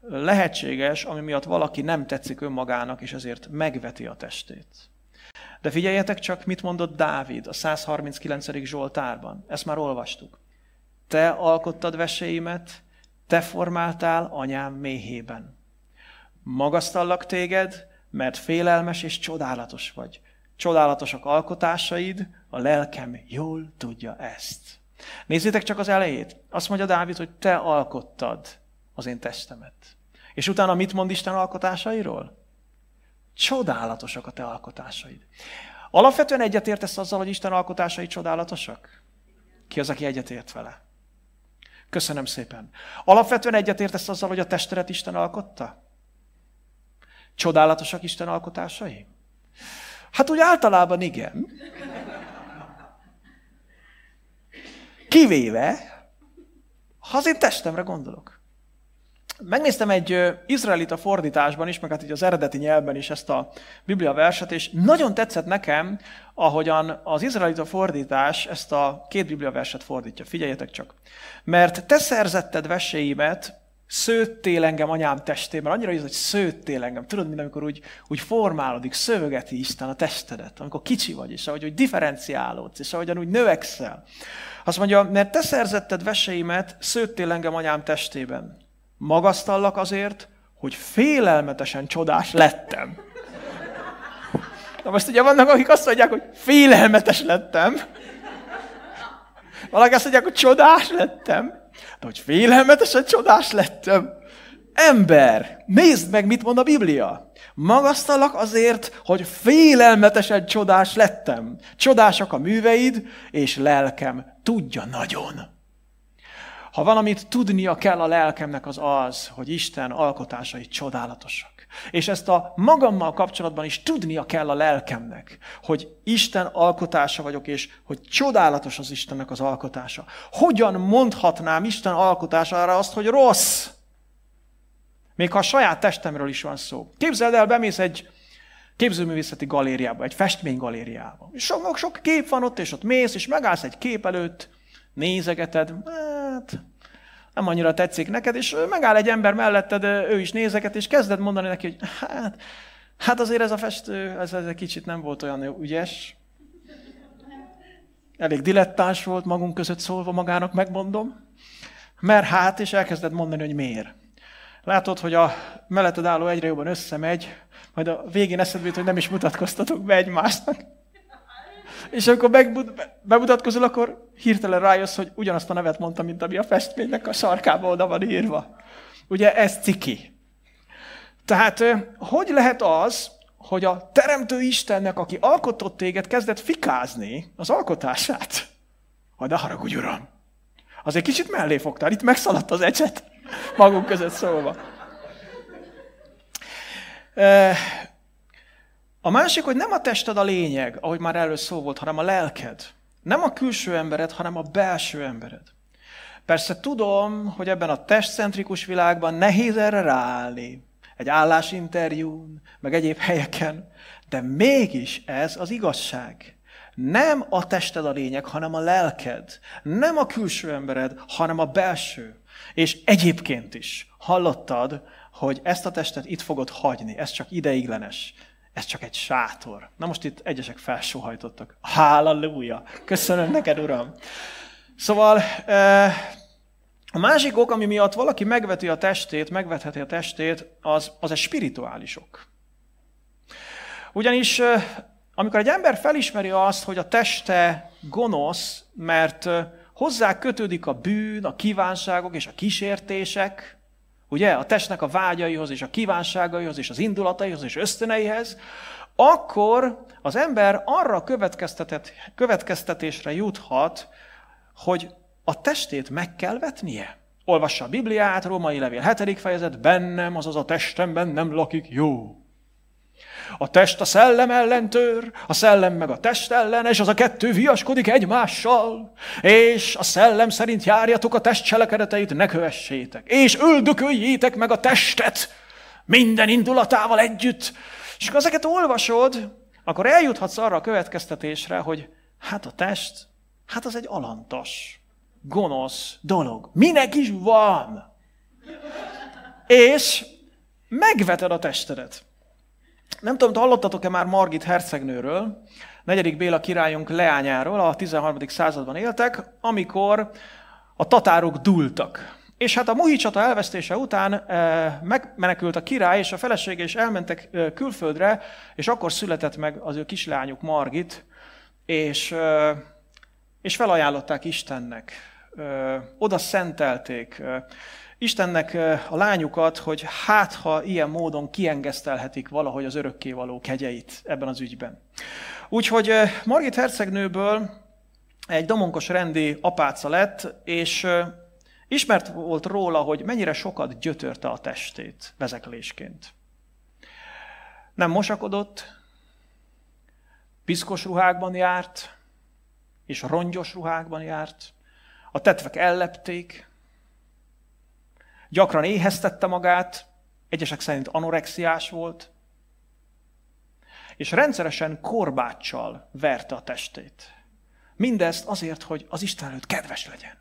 lehetséges, ami miatt valaki nem tetszik önmagának, és ezért megveti a testét. De figyeljetek csak, mit mondott Dávid a 139. Zsoltárban. Ezt már olvastuk. Te alkottad veséimet, te formáltál anyám méhében. Magasztallak téged, mert félelmes és csodálatos vagy. Csodálatosak alkotásaid, a lelkem jól tudja ezt. Nézzétek csak az elejét. Azt mondja Dávid, hogy te alkottad az én testemet. És utána mit mond Isten alkotásairól? Csodálatosak a te alkotásaid. Alapvetően egyetértesz azzal, hogy Isten alkotásai csodálatosak? Ki az, aki egyetért vele? Köszönöm szépen. Alapvetően egyetértesz azzal, hogy a testedet Isten alkotta? Csodálatosak Isten alkotásai? Hát úgy általában igen. Kivéve, ha az én testemre gondolok. Megnéztem egy izraelita fordításban is, meg hát így az eredeti nyelvben is ezt a Biblia verset, és nagyon tetszett nekem, ahogyan az izraelita fordítás ezt a két Biblia verset fordítja. Figyeljetek csak. Mert te szerzetted veséimet, szőttél engem anyám testében. Annyira íz, hogy szőttél engem. Tudod, mint amikor úgy, úgy formálódik, szövegeti Isten a testedet, amikor kicsi vagy, és ahogy úgy differenciálódsz, és ahogyan úgy növekszel. Azt mondja, mert te szerzetted veseimet, szőttél engem anyám testében. Magasztallak azért, hogy félelmetesen csodás lettem. Na most ugye vannak, akik azt mondják, hogy félelmetes lettem. Valaki azt mondják, hogy csodás lettem. De hogy félelmetesen csodás lettem. Ember, nézd meg, mit mond a Biblia. Magasztalak azért, hogy félelmetesen csodás lettem. Csodásak a műveid, és lelkem tudja nagyon. Ha valamit tudnia kell a lelkemnek, az az, hogy Isten alkotásai csodálatosak. És ezt a magammal kapcsolatban is tudnia kell a lelkemnek, hogy Isten alkotása vagyok, és hogy csodálatos az Istennek az alkotása. Hogyan mondhatnám Isten alkotására azt, hogy rossz? Még ha a saját testemről is van szó. Képzeld el, bemész egy képzőművészeti galériába, egy festménygalériába. Sok, sok kép van ott, és ott mész, és megállsz egy kép előtt, nézegeted, hát nem annyira tetszik neked, és megáll egy ember melletted, ő is nézeket, és kezded mondani neki, hogy hát, hát azért ez a festő, ez, ez egy kicsit nem volt olyan ügyes. Elég dilettáns volt magunk között szólva magának, megmondom. Mert hát, és elkezded mondani, hogy miért. Látod, hogy a melletted álló egyre jobban összemegy, majd a végén eszedbe hogy nem is mutatkoztatok be egymásnak. És amikor bemutatkozol, akkor hirtelen rájössz, hogy ugyanazt a nevet mondta, mint ami a festménynek a sarkába oda van írva. Ugye ez ciki. Tehát hogy lehet az, hogy a Teremtő Istennek, aki alkotott téged, kezdett fikázni az alkotását? Ha de haragudj, Uram! Azért kicsit mellé fogtál, itt megszaladt az ecset magunk között szólva. A másik, hogy nem a tested a lényeg, ahogy már először szó volt, hanem a lelked. Nem a külső embered, hanem a belső embered. Persze tudom, hogy ebben a testcentrikus világban nehéz erre ráállni. Egy állásinterjún, meg egyéb helyeken. De mégis ez az igazság. Nem a tested a lényeg, hanem a lelked. Nem a külső embered, hanem a belső. És egyébként is hallottad, hogy ezt a testet itt fogod hagyni, ez csak ideiglenes ez csak egy sátor. Na most itt egyesek felsóhajtottak. Halleluja! Köszönöm neked, Uram! Szóval a másik ok, ami miatt valaki megveti a testét, megvetheti a testét, az, az egy spirituális ok. Ugyanis amikor egy ember felismeri azt, hogy a teste gonosz, mert hozzá kötődik a bűn, a kívánságok és a kísértések, ugye, a testnek a vágyaihoz, és a kívánságaihoz, és az indulataihoz, és ösztöneihez, akkor az ember arra következtetésre juthat, hogy a testét meg kell vetnie. Olvassa a Bibliát, Római Levél 7. fejezet, bennem, azaz a testemben nem lakik jó. A test a szellem ellen tör, a szellem meg a test ellen, és az a kettő viaskodik egymással. És a szellem szerint járjatok a test cselekedeteit, ne kövessétek. És öldököljétek meg a testet minden indulatával együtt. És ha ezeket olvasod, akkor eljuthatsz arra a következtetésre, hogy hát a test, hát az egy alantas, gonosz dolog. Minek is van? És megveted a testedet. Nem tudom, hallottatok-e már Margit hercegnőről, negyedik Béla királyunk leányáról, a 13. században éltek, amikor a tatárok dúltak. És hát a Muhi csata elvesztése után e, megmenekült a király, és a felesége is elmentek e, külföldre, és akkor született meg az ő kisleányuk Margit, és, e, és felajánlották Istennek. Oda szentelték. Istennek a lányukat, hogy hát ha ilyen módon kiengesztelhetik valahogy az örökkévaló kegyeit ebben az ügyben. Úgyhogy Margit hercegnőből egy domonkos rendi apáca lett, és ismert volt róla, hogy mennyire sokat gyötörte a testét vezeklésként. Nem mosakodott, piszkos ruhákban járt, és rongyos ruhákban járt, a tetvek ellepték, gyakran éheztette magát, egyesek szerint anorexiás volt, és rendszeresen korbáccsal verte a testét. Mindezt azért, hogy az Isten előtt kedves legyen.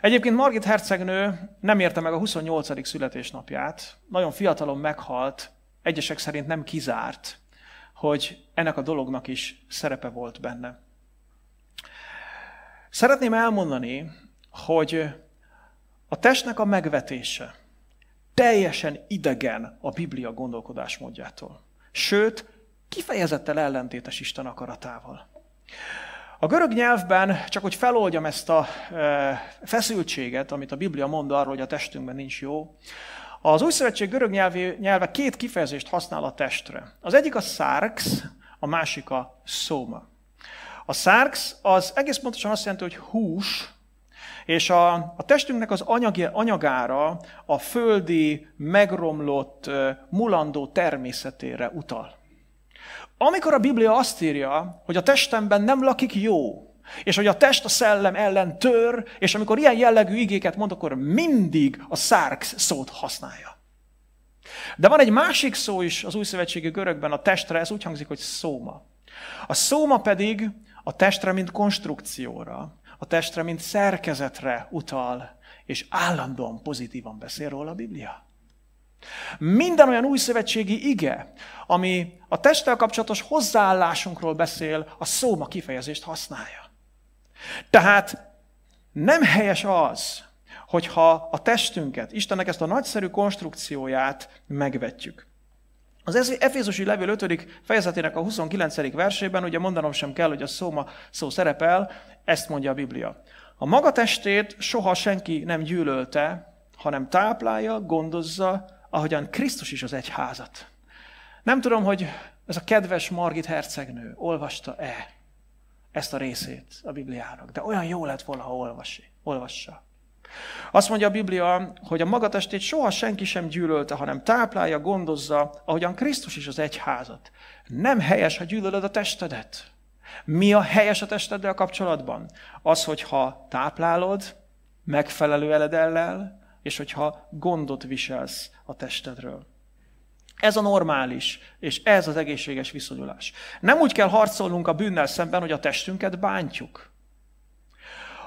Egyébként Margit hercegnő nem érte meg a 28. születésnapját, nagyon fiatalon meghalt, egyesek szerint nem kizárt, hogy ennek a dolognak is szerepe volt benne. Szeretném elmondani, hogy a testnek a megvetése teljesen idegen a Biblia gondolkodásmódjától. Sőt, kifejezetten ellentétes Isten akaratával. A görög nyelvben, csak hogy feloldjam ezt a e, feszültséget, amit a Biblia mond arról, hogy a testünkben nincs jó, az új szövetség görög nyelvi, nyelve két kifejezést használ a testre. Az egyik a sarx, a másik a szóma. A sarx az egész pontosan azt jelenti, hogy hús, és a, a testünknek az anyagi, anyagára, a földi, megromlott, mulandó természetére utal. Amikor a Biblia azt írja, hogy a testemben nem lakik jó, és hogy a test a szellem ellen tör, és amikor ilyen jellegű igéket mond, akkor mindig a szárx szót használja. De van egy másik szó is az új szövetségi görögben a testre, ez úgy hangzik, hogy szóma. A szóma pedig a testre, mint konstrukcióra, a testre, mint szerkezetre utal, és állandóan pozitívan beszél róla a Biblia. Minden olyan új szövetségi ige, ami a testtel kapcsolatos hozzáállásunkról beszél, a szóma kifejezést használja. Tehát nem helyes az, hogyha a testünket, Istennek ezt a nagyszerű konstrukcióját megvetjük. Az Efézusi levél 5. fejezetének a 29. versében, ugye mondanom sem kell, hogy a szóma szó szerepel, ezt mondja a Biblia. A maga testét soha senki nem gyűlölte, hanem táplálja, gondozza, ahogyan Krisztus is az egyházat. Nem tudom, hogy ez a kedves Margit hercegnő olvasta-e ezt a részét a Bibliának, de olyan jó lett volna, ha olvasi, olvassa. Azt mondja a Biblia, hogy a magatestét soha senki sem gyűlölte, hanem táplálja, gondozza, ahogyan Krisztus is az egyházat. Nem helyes, ha gyűlölöd a testedet. Mi a helyes a testeddel kapcsolatban? Az, hogyha táplálod, megfelelő eledellel, és hogyha gondot viselsz a testedről. Ez a normális, és ez az egészséges viszonyulás. Nem úgy kell harcolnunk a bűnnel szemben, hogy a testünket bántjuk.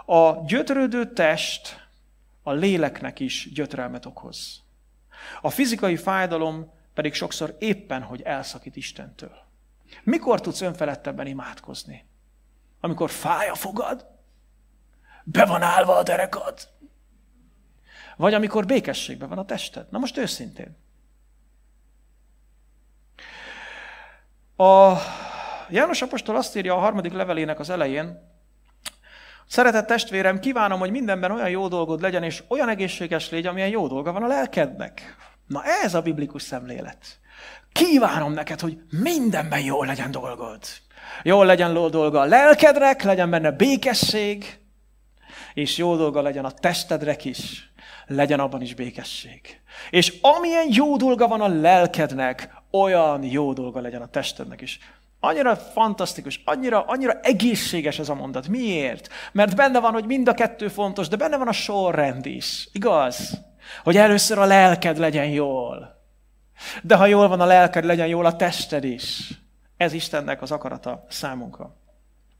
A gyötrődő test a léleknek is gyötrelmet okoz. A fizikai fájdalom pedig sokszor éppen, hogy elszakít Istentől. Mikor tudsz önfelettebben imádkozni? Amikor fáj a fogad? Be van állva a derekad? Vagy amikor békességben van a tested? Na most őszintén. A János Apostol azt írja a harmadik levelének az elején, Szeretett testvérem, kívánom, hogy mindenben olyan jó dolgod legyen, és olyan egészséges légy, amilyen jó dolga van a lelkednek. Na ez a biblikus szemlélet. Kívánom neked, hogy mindenben jól legyen dolgod. Jól legyen ló dolga a lelkednek, legyen benne békesség, és jó dolga legyen a testednek is. Legyen abban is békesség. És amilyen jó dolga van a lelkednek, olyan jó dolga legyen a testednek is. Annyira fantasztikus, annyira, annyira egészséges ez a mondat. Miért? Mert benne van, hogy mind a kettő fontos, de benne van a sorrend is. Igaz? Hogy először a lelked legyen jól. De ha jól van a lelked, legyen jól a tested is. Ez Istennek az akarata számunkra.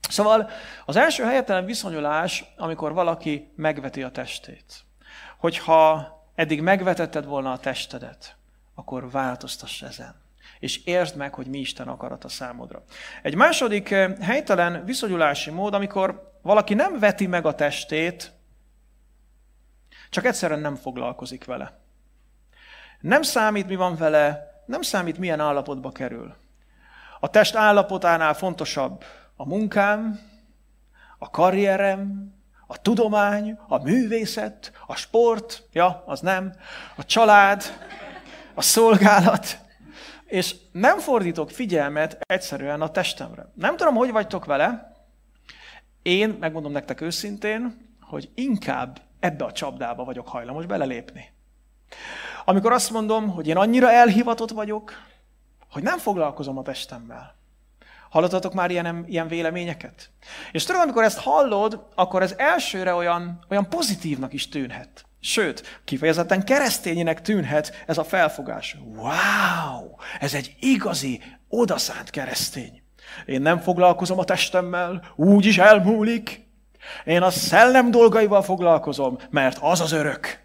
Szóval az első helyetelen viszonyulás, amikor valaki megveti a testét. Hogyha eddig megvetetted volna a testedet, akkor változtass ezen és értsd meg, hogy mi Isten akarata számodra. Egy második eh, helytelen viszonyulási mód, amikor valaki nem veti meg a testét, csak egyszerűen nem foglalkozik vele. Nem számít, mi van vele, nem számít, milyen állapotba kerül. A test állapotánál fontosabb a munkám, a karrierem, a tudomány, a művészet, a sport, ja, az nem, a család, a szolgálat, és nem fordítok figyelmet egyszerűen a testemre. Nem tudom, hogy vagytok vele, én megmondom nektek őszintén, hogy inkább ebbe a csapdába vagyok hajlamos belelépni. Amikor azt mondom, hogy én annyira elhivatott vagyok, hogy nem foglalkozom a testemmel. Hallottatok már ilyen, ilyen véleményeket? És tudod, amikor ezt hallod, akkor ez elsőre olyan, olyan pozitívnak is tűnhet. Sőt, kifejezetten keresztényinek tűnhet ez a felfogás. Wow! Ez egy igazi, odaszánt keresztény. Én nem foglalkozom a testemmel, úgy is elmúlik. Én a szellem dolgaival foglalkozom, mert az az örök.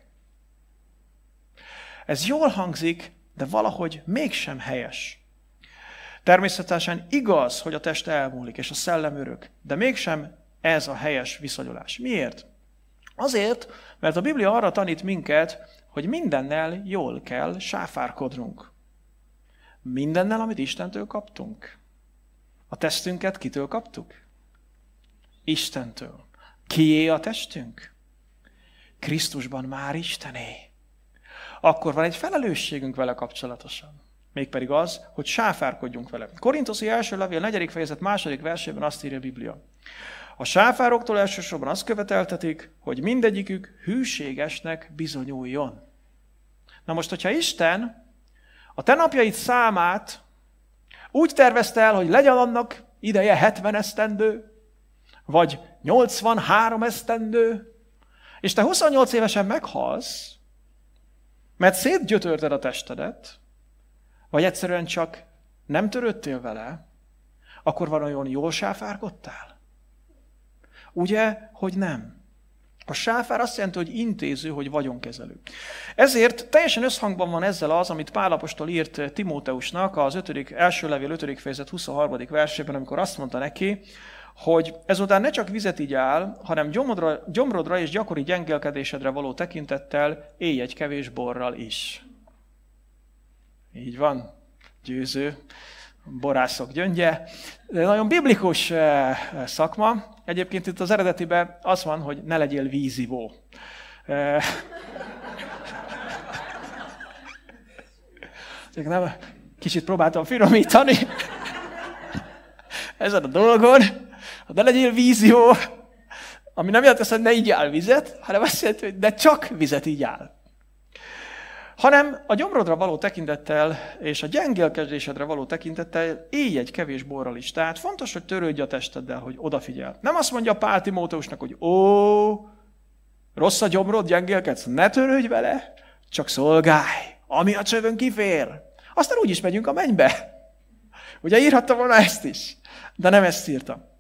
Ez jól hangzik, de valahogy mégsem helyes. Természetesen igaz, hogy a test elmúlik, és a szellem örök, de mégsem ez a helyes viszonyulás. Miért? Azért, mert a Biblia arra tanít minket, hogy mindennel jól kell sáfárkodnunk. Mindennel, amit Istentől kaptunk. A testünket kitől kaptuk? Istentől. Kié a testünk? Krisztusban már Istené. Akkor van egy felelősségünk vele kapcsolatosan. Mégpedig az, hogy sáfárkodjunk vele. Korintoszi első levél 4. fejezet második versében azt írja a Biblia. A sáfároktól elsősorban azt követeltetik, hogy mindegyikük hűségesnek bizonyuljon. Na most, hogyha Isten a te napjaid számát úgy tervezte el, hogy legyen annak ideje 70 esztendő, vagy 83 esztendő, és te 28 évesen meghalsz, mert szétgyötörted a testedet, vagy egyszerűen csak nem törődtél vele, akkor van olyan jól sáfárkodtál? Ugye, hogy nem. A sáfár azt jelenti, hogy intéző, hogy vagyonkezelő. Ezért teljesen összhangban van ezzel az, amit Pálapostól írt Timóteusnak az 5. első levél 5. fejezet 23. versében, amikor azt mondta neki, hogy ezután ne csak vizet így áll, hanem gyomrodra, gyomrodra és gyakori gyengelkedésedre való tekintettel élj egy kevés borral is. Így van, győző, borászok gyöngye. De nagyon biblikus eh, szakma. Egyébként itt az eredetiben az van, hogy ne legyél vízivó. Eh, nem, kicsit próbáltam finomítani ezen a dolgon. Ne legyél vízivó, ami nem jelenti azt, hogy ne igyál vizet, hanem azt jelenti, hogy ne csak vizet igyál hanem a gyomrodra való tekintettel és a gyengélkedésedre való tekintettel élj egy kevés borral is. Tehát fontos, hogy törődj a testeddel, hogy odafigyel. Nem azt mondja Pál Timóteusnak, hogy ó, rossz a gyomrod, gyengélkedsz, ne törődj vele, csak szolgálj, ami a csövön kifér. Aztán úgy is megyünk a mennybe. Ugye írhatta volna ezt is, de nem ezt írta.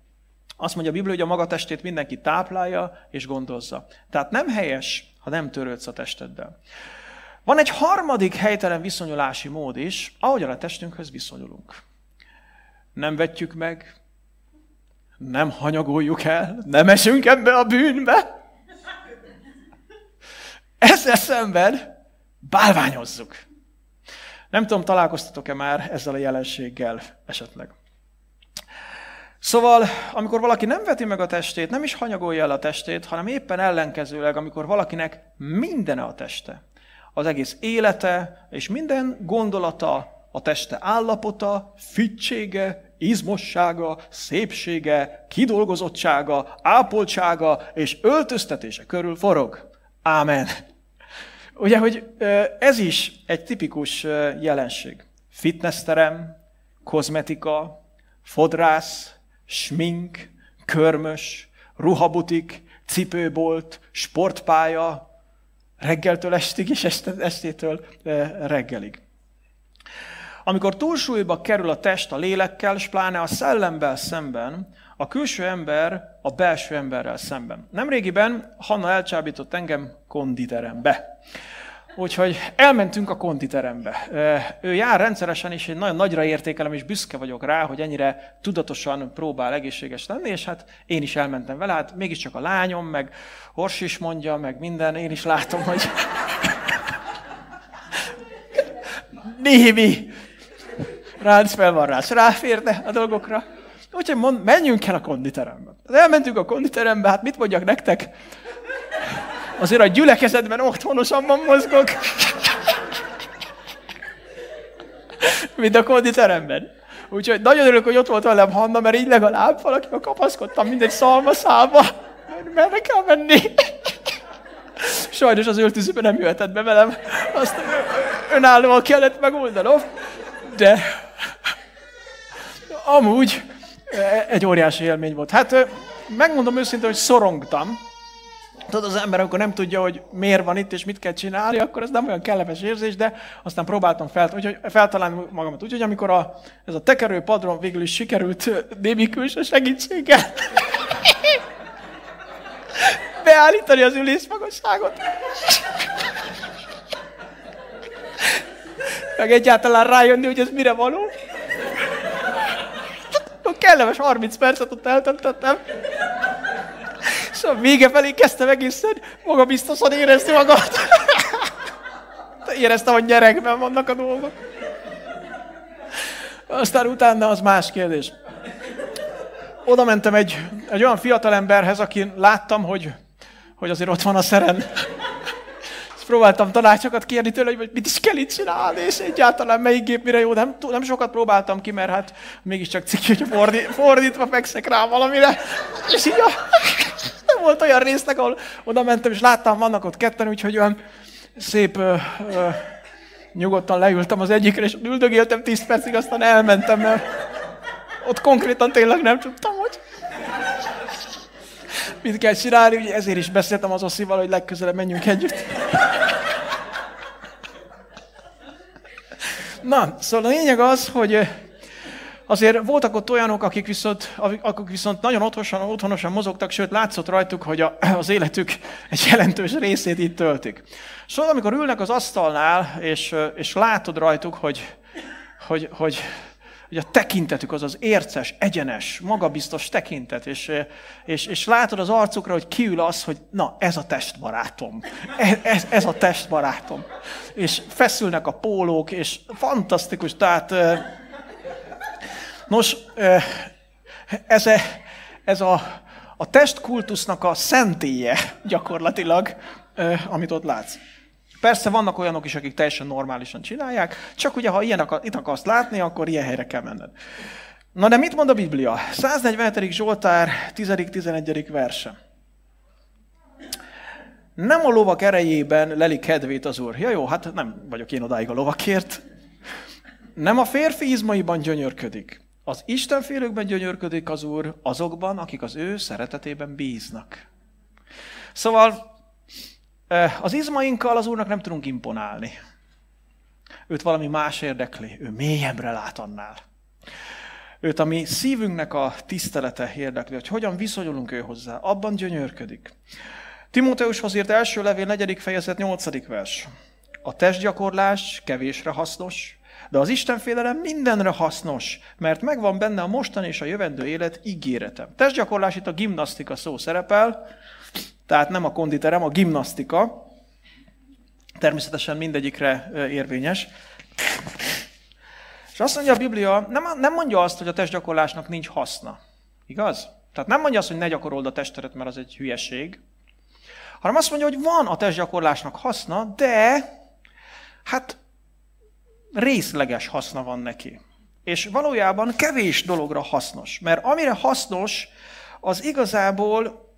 Azt mondja a Biblia, hogy a maga testét mindenki táplálja és gondozza. Tehát nem helyes, ha nem törődsz a testeddel. Van egy harmadik helytelen viszonyulási mód is, ahogyan a testünkhöz viszonyulunk. Nem vetjük meg, nem hanyagoljuk el, nem esünk ebbe a bűnbe. Ezzel szemben bálványozzuk. Nem tudom, találkoztatok-e már ezzel a jelenséggel esetleg. Szóval, amikor valaki nem veti meg a testét, nem is hanyagolja el a testét, hanem éppen ellenkezőleg, amikor valakinek mindene a teste, az egész élete és minden gondolata, a teste állapota, fittsége, izmossága, szépsége, kidolgozottsága, ápoltsága és öltöztetése körül forog. Ámen. Ugye, hogy ez is egy tipikus jelenség. Fitnessterem, kozmetika, fodrász, smink, körmös, ruhabutik, cipőbolt, sportpálya, reggeltől estig és estétől reggelig. Amikor túlsúlyba kerül a test a lélekkel, és pláne a szellemmel szemben, a külső ember a belső emberrel szemben. Nemrégiben Hanna elcsábított engem konditerembe. Úgyhogy elmentünk a konditerembe. Ő jár rendszeresen, és én nagyon nagyra értékelem, és büszke vagyok rá, hogy ennyire tudatosan próbál egészséges lenni, és hát én is elmentem vele, hát mégiscsak a lányom, meg Hors is mondja, meg minden, én is látom, hogy némi ránc fel van rá, ráférne a dolgokra. Úgyhogy mond, menjünk el a konditerembe. Elmentünk a konditerembe, hát mit mondjak nektek? Azért a gyülekezetben otthonosabban mozgok, mint a konditeremben. Úgyhogy nagyon örülök, hogy ott volt velem Hanna, mert így legalább valakivel kapaszkodtam, mindegy szalmaszába. Merre kell menni? Sajnos az öltözőben nem jöhetett be velem. Azt önállóan kellett megoldanom. De amúgy egy óriási élmény volt. Hát megmondom őszintén, hogy szorongtam, Tudod, az ember, amikor nem tudja, hogy miért van itt, és mit kell csinálni, akkor ez nem olyan kellemes érzés, de aztán próbáltam fel, hogy feltalálni magamat. Úgyhogy amikor a, ez a tekerő padron végül is sikerült némi külső segítséggel beállítani az ülés magasságot. Meg egyáltalán rájönni, hogy ez mire való. Kellemes 30 percet ott eltöntöttem. A vége felé kezdtem egészen magabiztosan érezni magad. Éreztem, hogy gyerekben vannak a dolgok. Aztán utána az más kérdés. Oda mentem egy, egy olyan fiatalemberhez, aki láttam, hogy, hogy azért ott van a szeren. Ezt próbáltam tanácsokat kérni tőle, hogy mit is kell itt csinálni, és egyáltalán melyik gép mire jó. Nem, nem sokat próbáltam ki, mert hát mégiscsak cikk, hogy fordít, fordítva fekszek rá valamire. És így a, volt olyan résznek, ahol oda mentem, és láttam, vannak ott ketten, úgyhogy olyan szép ö, ö, nyugodtan leültem az egyikre, és üldögéltem 10 percig, aztán elmentem, mert ott konkrétan tényleg nem tudtam, hogy mit kell csinálni, ugye ezért is beszéltem az Oszival, hogy legközelebb menjünk együtt. Na, szóval a lényeg az, hogy azért voltak ott olyanok, akik viszont, akik viszont nagyon otthonosan, otthonosan mozogtak, sőt látszott rajtuk, hogy a, az életük egy jelentős részét itt töltik. Szóval amikor ülnek az asztalnál, és, és látod rajtuk, hogy, hogy, hogy hogy a tekintetük az az érces, egyenes, magabiztos tekintet, és, és, és látod az arcukra, hogy kiül az, hogy na, ez a testbarátom, ez, ez, ez a testbarátom. És feszülnek a pólók, és fantasztikus, tehát nos, ez, a, ez a, a testkultusznak a szentélye gyakorlatilag, amit ott látsz. Persze vannak olyanok is, akik teljesen normálisan csinálják, csak ugye, ha ilyen itt akarsz látni, akkor ilyen helyre kell menned. Na de mit mond a Biblia? 147. Zsoltár 10.-11. verse. Nem a lovak erejében leli kedvét az Úr. Ja jó, hát nem vagyok én odáig a lovakért. Nem a férfi izmaiban gyönyörködik. Az Istenfélőkben gyönyörködik az Úr azokban, akik az ő szeretetében bíznak. Szóval az izmainkkal az Úrnak nem tudunk imponálni. Őt valami más érdekli, ő mélyebbre lát annál. Őt a mi szívünknek a tisztelete érdekli, hogy hogyan viszonyulunk ő hozzá, abban gyönyörködik. Timóteushoz írt első levél 4. fejezet 8. vers. A testgyakorlás kevésre hasznos, de az Istenfélelem mindenre hasznos, mert megvan benne a mostani és a jövendő élet ígérete. Testgyakorlás itt a gimnasztika szó szerepel, tehát nem a konditerem, a gimnasztika. Természetesen mindegyikre érvényes. És azt mondja a Biblia, nem, nem mondja azt, hogy a testgyakorlásnak nincs haszna. Igaz? Tehát nem mondja azt, hogy ne gyakorold a testedet, mert az egy hülyeség. Hanem azt mondja, hogy van a testgyakorlásnak haszna, de hát részleges haszna van neki. És valójában kevés dologra hasznos. Mert amire hasznos, az igazából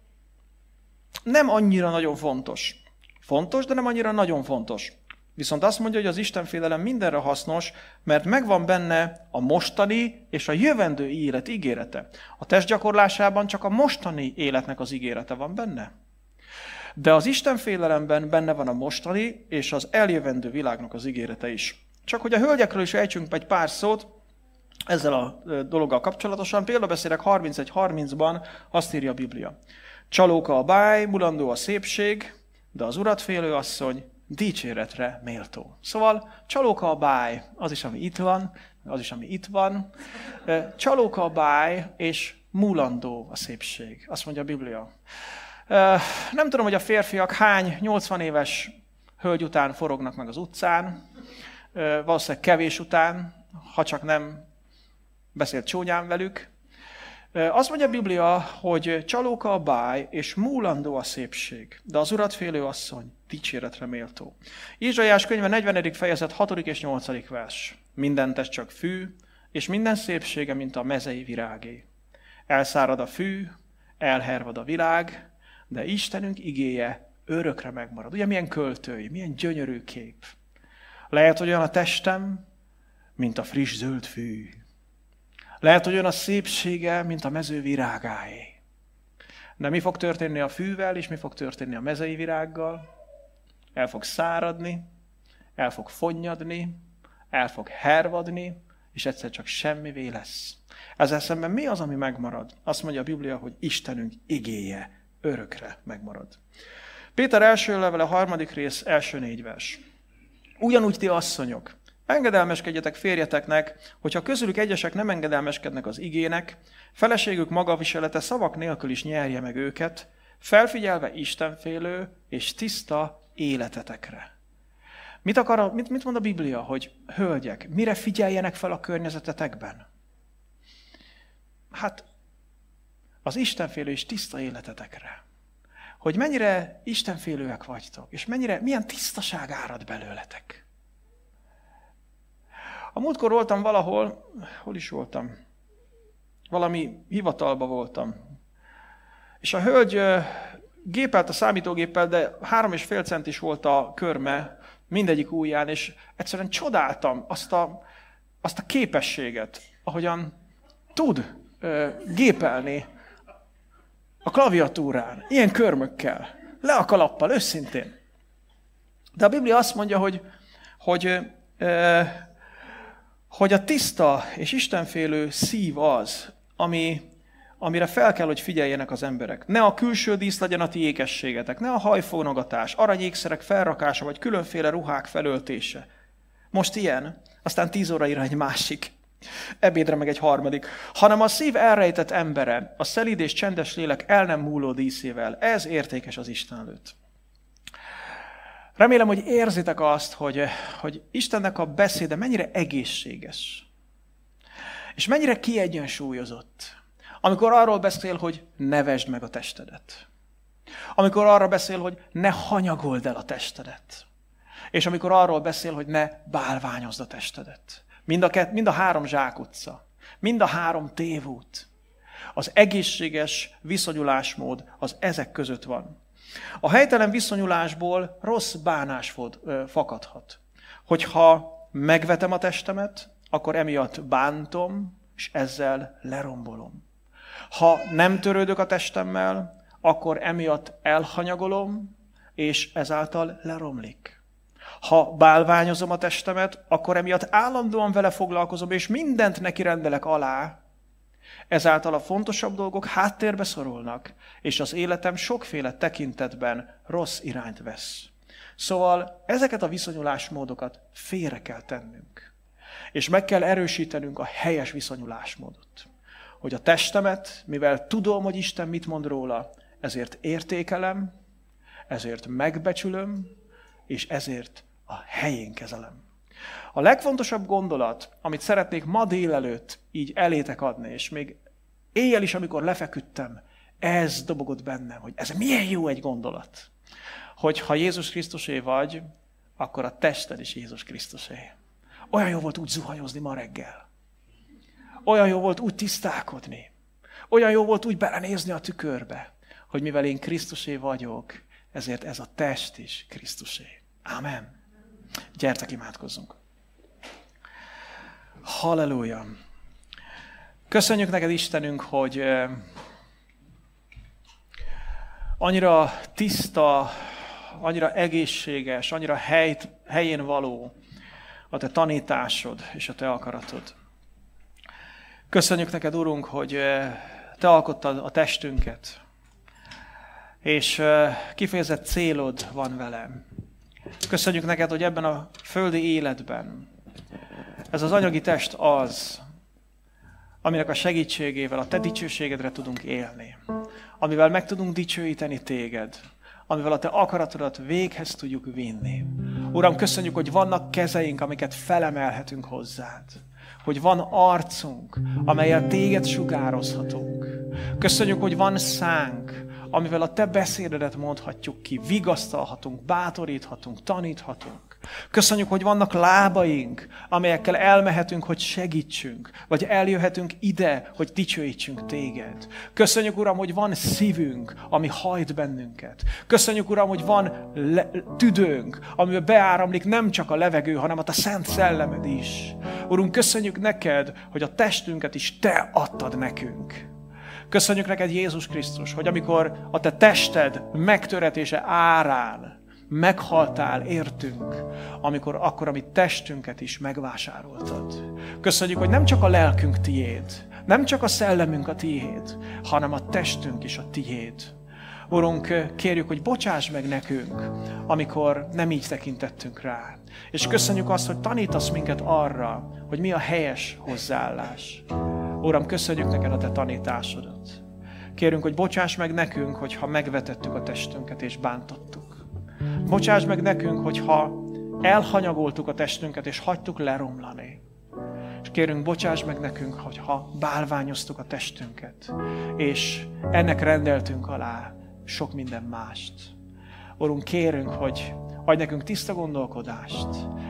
nem annyira nagyon fontos. Fontos, de nem annyira nagyon fontos. Viszont azt mondja, hogy az Istenfélelem mindenre hasznos, mert megvan benne a mostani és a jövendő élet ígérete. A test gyakorlásában csak a mostani életnek az ígérete van benne. De az Istenfélelemben benne van a mostani és az eljövendő világnak az ígérete is. Csak hogy a hölgyekről is ejtsünk egy pár szót, ezzel a dologgal kapcsolatosan. Példabeszélek 31.30-ban azt írja a Biblia. Csalóka a báj, mulandó a szépség, de az urat félő asszony dicséretre méltó. Szóval csalóka a báj, az is, ami itt van, az is, ami itt van. Csalóka a báj, és mulandó a szépség. Azt mondja a Biblia. Nem tudom, hogy a férfiak hány 80 éves hölgy után forognak meg az utcán, valószínűleg kevés után, ha csak nem beszélt csúnyán velük, azt mondja a Biblia, hogy csalóka a báj, és múlandó a szépség, de az urat félő asszony dicséretre méltó. Izsajás könyve 40. fejezet 6. és 8. vers. Minden test csak fű, és minden szépsége, mint a mezei virágé. Elszárad a fű, elhervad a világ, de Istenünk igéje örökre megmarad. Ugye milyen költői, milyen gyönyörű kép. Lehet, hogy olyan a testem, mint a friss zöld fű. Lehet, hogy olyan a szépsége, mint a mező virágáé. De mi fog történni a fűvel, és mi fog történni a mezei virággal? El fog száradni, el fog fonnyadni, el fog hervadni, és egyszer csak semmivé lesz. Ezzel szemben mi az, ami megmarad? Azt mondja a Biblia, hogy Istenünk igéje örökre megmarad. Péter első levele, harmadik rész, első négy vers. Ugyanúgy ti asszonyok, engedelmeskedjetek férjeteknek, hogyha közülük egyesek nem engedelmeskednek az igének, feleségük magaviselete szavak nélkül is nyerje meg őket, felfigyelve istenfélő és tiszta életetekre. Mit, akar, mit, mit mond a Biblia, hogy hölgyek, mire figyeljenek fel a környezetetekben? Hát az istenfélő és tiszta életetekre hogy mennyire istenfélőek vagytok, és mennyire, milyen tisztaság árad belőletek. A múltkor voltam valahol, hol is voltam? Valami hivatalba voltam. És a hölgy gépelt a számítógéppel, de három és fél centis volt a körme mindegyik ujján, és egyszerűen csodáltam azt a, azt a képességet, ahogyan tud gépelni a klaviatúrán, ilyen körmökkel, le a kalappal, őszintén. De a Biblia azt mondja, hogy, hogy, hogy a tiszta és istenfélő szív az, ami, amire fel kell, hogy figyeljenek az emberek. Ne a külső dísz legyen a ti ékességetek, ne a hajfónogatás, aranyékszerek felrakása, vagy különféle ruhák felöltése. Most ilyen, aztán tíz óraira egy másik ebédre meg egy harmadik, hanem a szív elrejtett embere, a szelíd és csendes lélek el nem múló díszével. Ez értékes az Isten előtt. Remélem, hogy érzitek azt, hogy, hogy Istennek a beszéde mennyire egészséges, és mennyire kiegyensúlyozott. Amikor arról beszél, hogy ne vesd meg a testedet. Amikor arra beszél, hogy ne hanyagold el a testedet. És amikor arról beszél, hogy ne bálványozd a testedet. Mind a, kett, mind a három zsákutca, mind a három tévút. Az egészséges viszonyulásmód az ezek között van. A helytelen viszonyulásból rossz bánásmód fakadhat. Hogyha megvetem a testemet, akkor emiatt bántom, és ezzel lerombolom. Ha nem törődök a testemmel, akkor emiatt elhanyagolom, és ezáltal leromlik. Ha bálványozom a testemet, akkor emiatt állandóan vele foglalkozom, és mindent neki rendelek alá. Ezáltal a fontosabb dolgok háttérbe szorulnak, és az életem sokféle tekintetben rossz irányt vesz. Szóval ezeket a viszonyulásmódokat félre kell tennünk. És meg kell erősítenünk a helyes viszonyulásmódot. Hogy a testemet, mivel tudom, hogy Isten mit mond róla, ezért értékelem, ezért megbecsülöm, és ezért a helyén kezelem. A legfontosabb gondolat, amit szeretnék ma délelőtt így elétek adni, és még éjjel is, amikor lefeküdtem, ez dobogott bennem, hogy ez milyen jó egy gondolat. Hogy ha Jézus Krisztusé vagy, akkor a tested is Jézus Krisztusé. Olyan jó volt úgy zuhanyozni ma reggel. Olyan jó volt úgy tisztálkodni. Olyan jó volt úgy belenézni a tükörbe, hogy mivel én Krisztusé vagyok, ezért ez a test is Krisztusé. Amen. Gyertek, imádkozzunk. Halleluja! Köszönjük neked, Istenünk, hogy annyira tiszta, annyira egészséges, annyira helyt, helyén való a te tanításod és a te akaratod. Köszönjük neked, Urunk, hogy te alkottad a testünket, és kifejezett célod van velem. Köszönjük neked, hogy ebben a földi életben ez az anyagi test az, aminek a segítségével a te dicsőségedre tudunk élni. Amivel meg tudunk dicsőíteni téged. Amivel a te akaratodat véghez tudjuk vinni. Uram, köszönjük, hogy vannak kezeink, amiket felemelhetünk hozzád. Hogy van arcunk, amelyel téged sugározhatunk. Köszönjük, hogy van szánk, amivel a te beszédedet mondhatjuk ki, vigasztalhatunk, bátoríthatunk, taníthatunk. Köszönjük, hogy vannak lábaink, amelyekkel elmehetünk, hogy segítsünk, vagy eljöhetünk ide, hogy dicsőítsünk téged. Köszönjük, Uram, hogy van szívünk, ami hajt bennünket. Köszönjük, Uram, hogy van le- tüdőnk, amiben beáramlik nem csak a levegő, hanem a te szent szellemed is. Urunk, köszönjük neked, hogy a testünket is te adtad nekünk. Köszönjük neked Jézus Krisztus, hogy amikor a te tested megtöretése árán meghaltál, értünk, amikor akkor a mi testünket is megvásároltad. Köszönjük, hogy nem csak a lelkünk tiéd, nem csak a szellemünk a tiéd, hanem a testünk is a tiéd. Urunk, kérjük, hogy bocsáss meg nekünk, amikor nem így tekintettünk rá. És köszönjük azt, hogy tanítasz minket arra, hogy mi a helyes hozzáállás. Uram, köszönjük neked a te tanításodat. Kérünk, hogy bocsáss meg nekünk, hogyha megvetettük a testünket és bántottuk. Bocsáss meg nekünk, hogyha elhanyagoltuk a testünket és hagytuk leromlani. És kérünk, bocsáss meg nekünk, hogyha bálványoztuk a testünket, és ennek rendeltünk alá sok minden mást. Urunk, kérünk, hogy adj nekünk tiszta gondolkodást,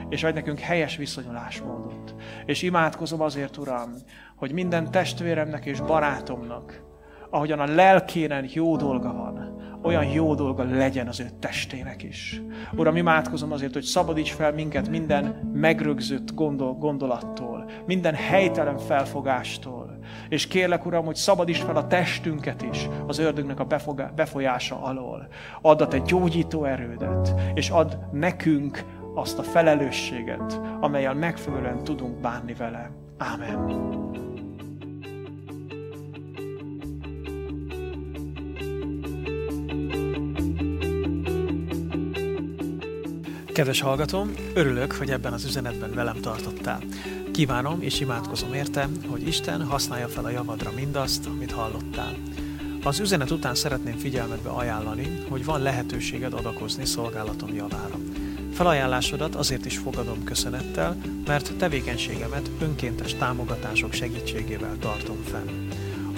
és adj nekünk helyes viszonyulásmódot. És imádkozom azért, Uram, hogy minden testvéremnek és barátomnak, ahogyan a lelkénen jó dolga van, olyan jó dolga legyen az ő testének is. Uram, imádkozom azért, hogy szabadíts fel minket minden megrögzött gondol, gondolattól, minden helytelen felfogástól. És kérlek, Uram, hogy szabadíts fel a testünket is az ördögnek a befolyása alól. Add a te gyógyító erődet, és add nekünk azt a felelősséget, amelyel megfelelően tudunk bánni vele. Amen. Kedves hallgatom, örülök, hogy ebben az üzenetben velem tartottál. Kívánom és imádkozom érte, hogy Isten használja fel a javadra mindazt, amit hallottál. Az üzenet után szeretném figyelmetbe ajánlani, hogy van lehetőséged adakozni szolgálatom javára. Felajánlásodat azért is fogadom köszönettel, mert tevékenységemet önkéntes támogatások segítségével tartom fenn.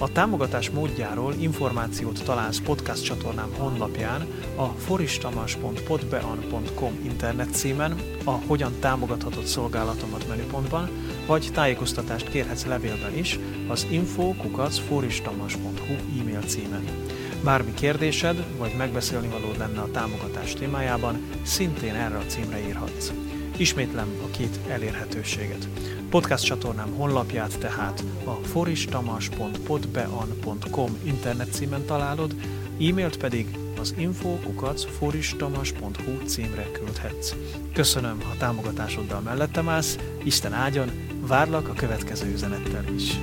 A támogatás módjáról információt találsz podcast csatornám honlapján, a foristamas.podbean.com internet címen, a Hogyan támogathatod szolgálatomat menüpontban, vagy tájékoztatást kérhetsz levélben is az info.foristamas.hu e-mail címen. Bármi kérdésed, vagy megbeszélni valód lenne a támogatás témájában, szintén erre a címre írhatsz. Ismétlem a két elérhetőséget. Podcast csatornám honlapját tehát a foristamas.podbean.com internet címen találod, e-mailt pedig az info.foristamas.hu címre küldhetsz. Köszönöm, ha támogatásoddal mellettem állsz, Isten áldjon, várlak a következő üzenettel is.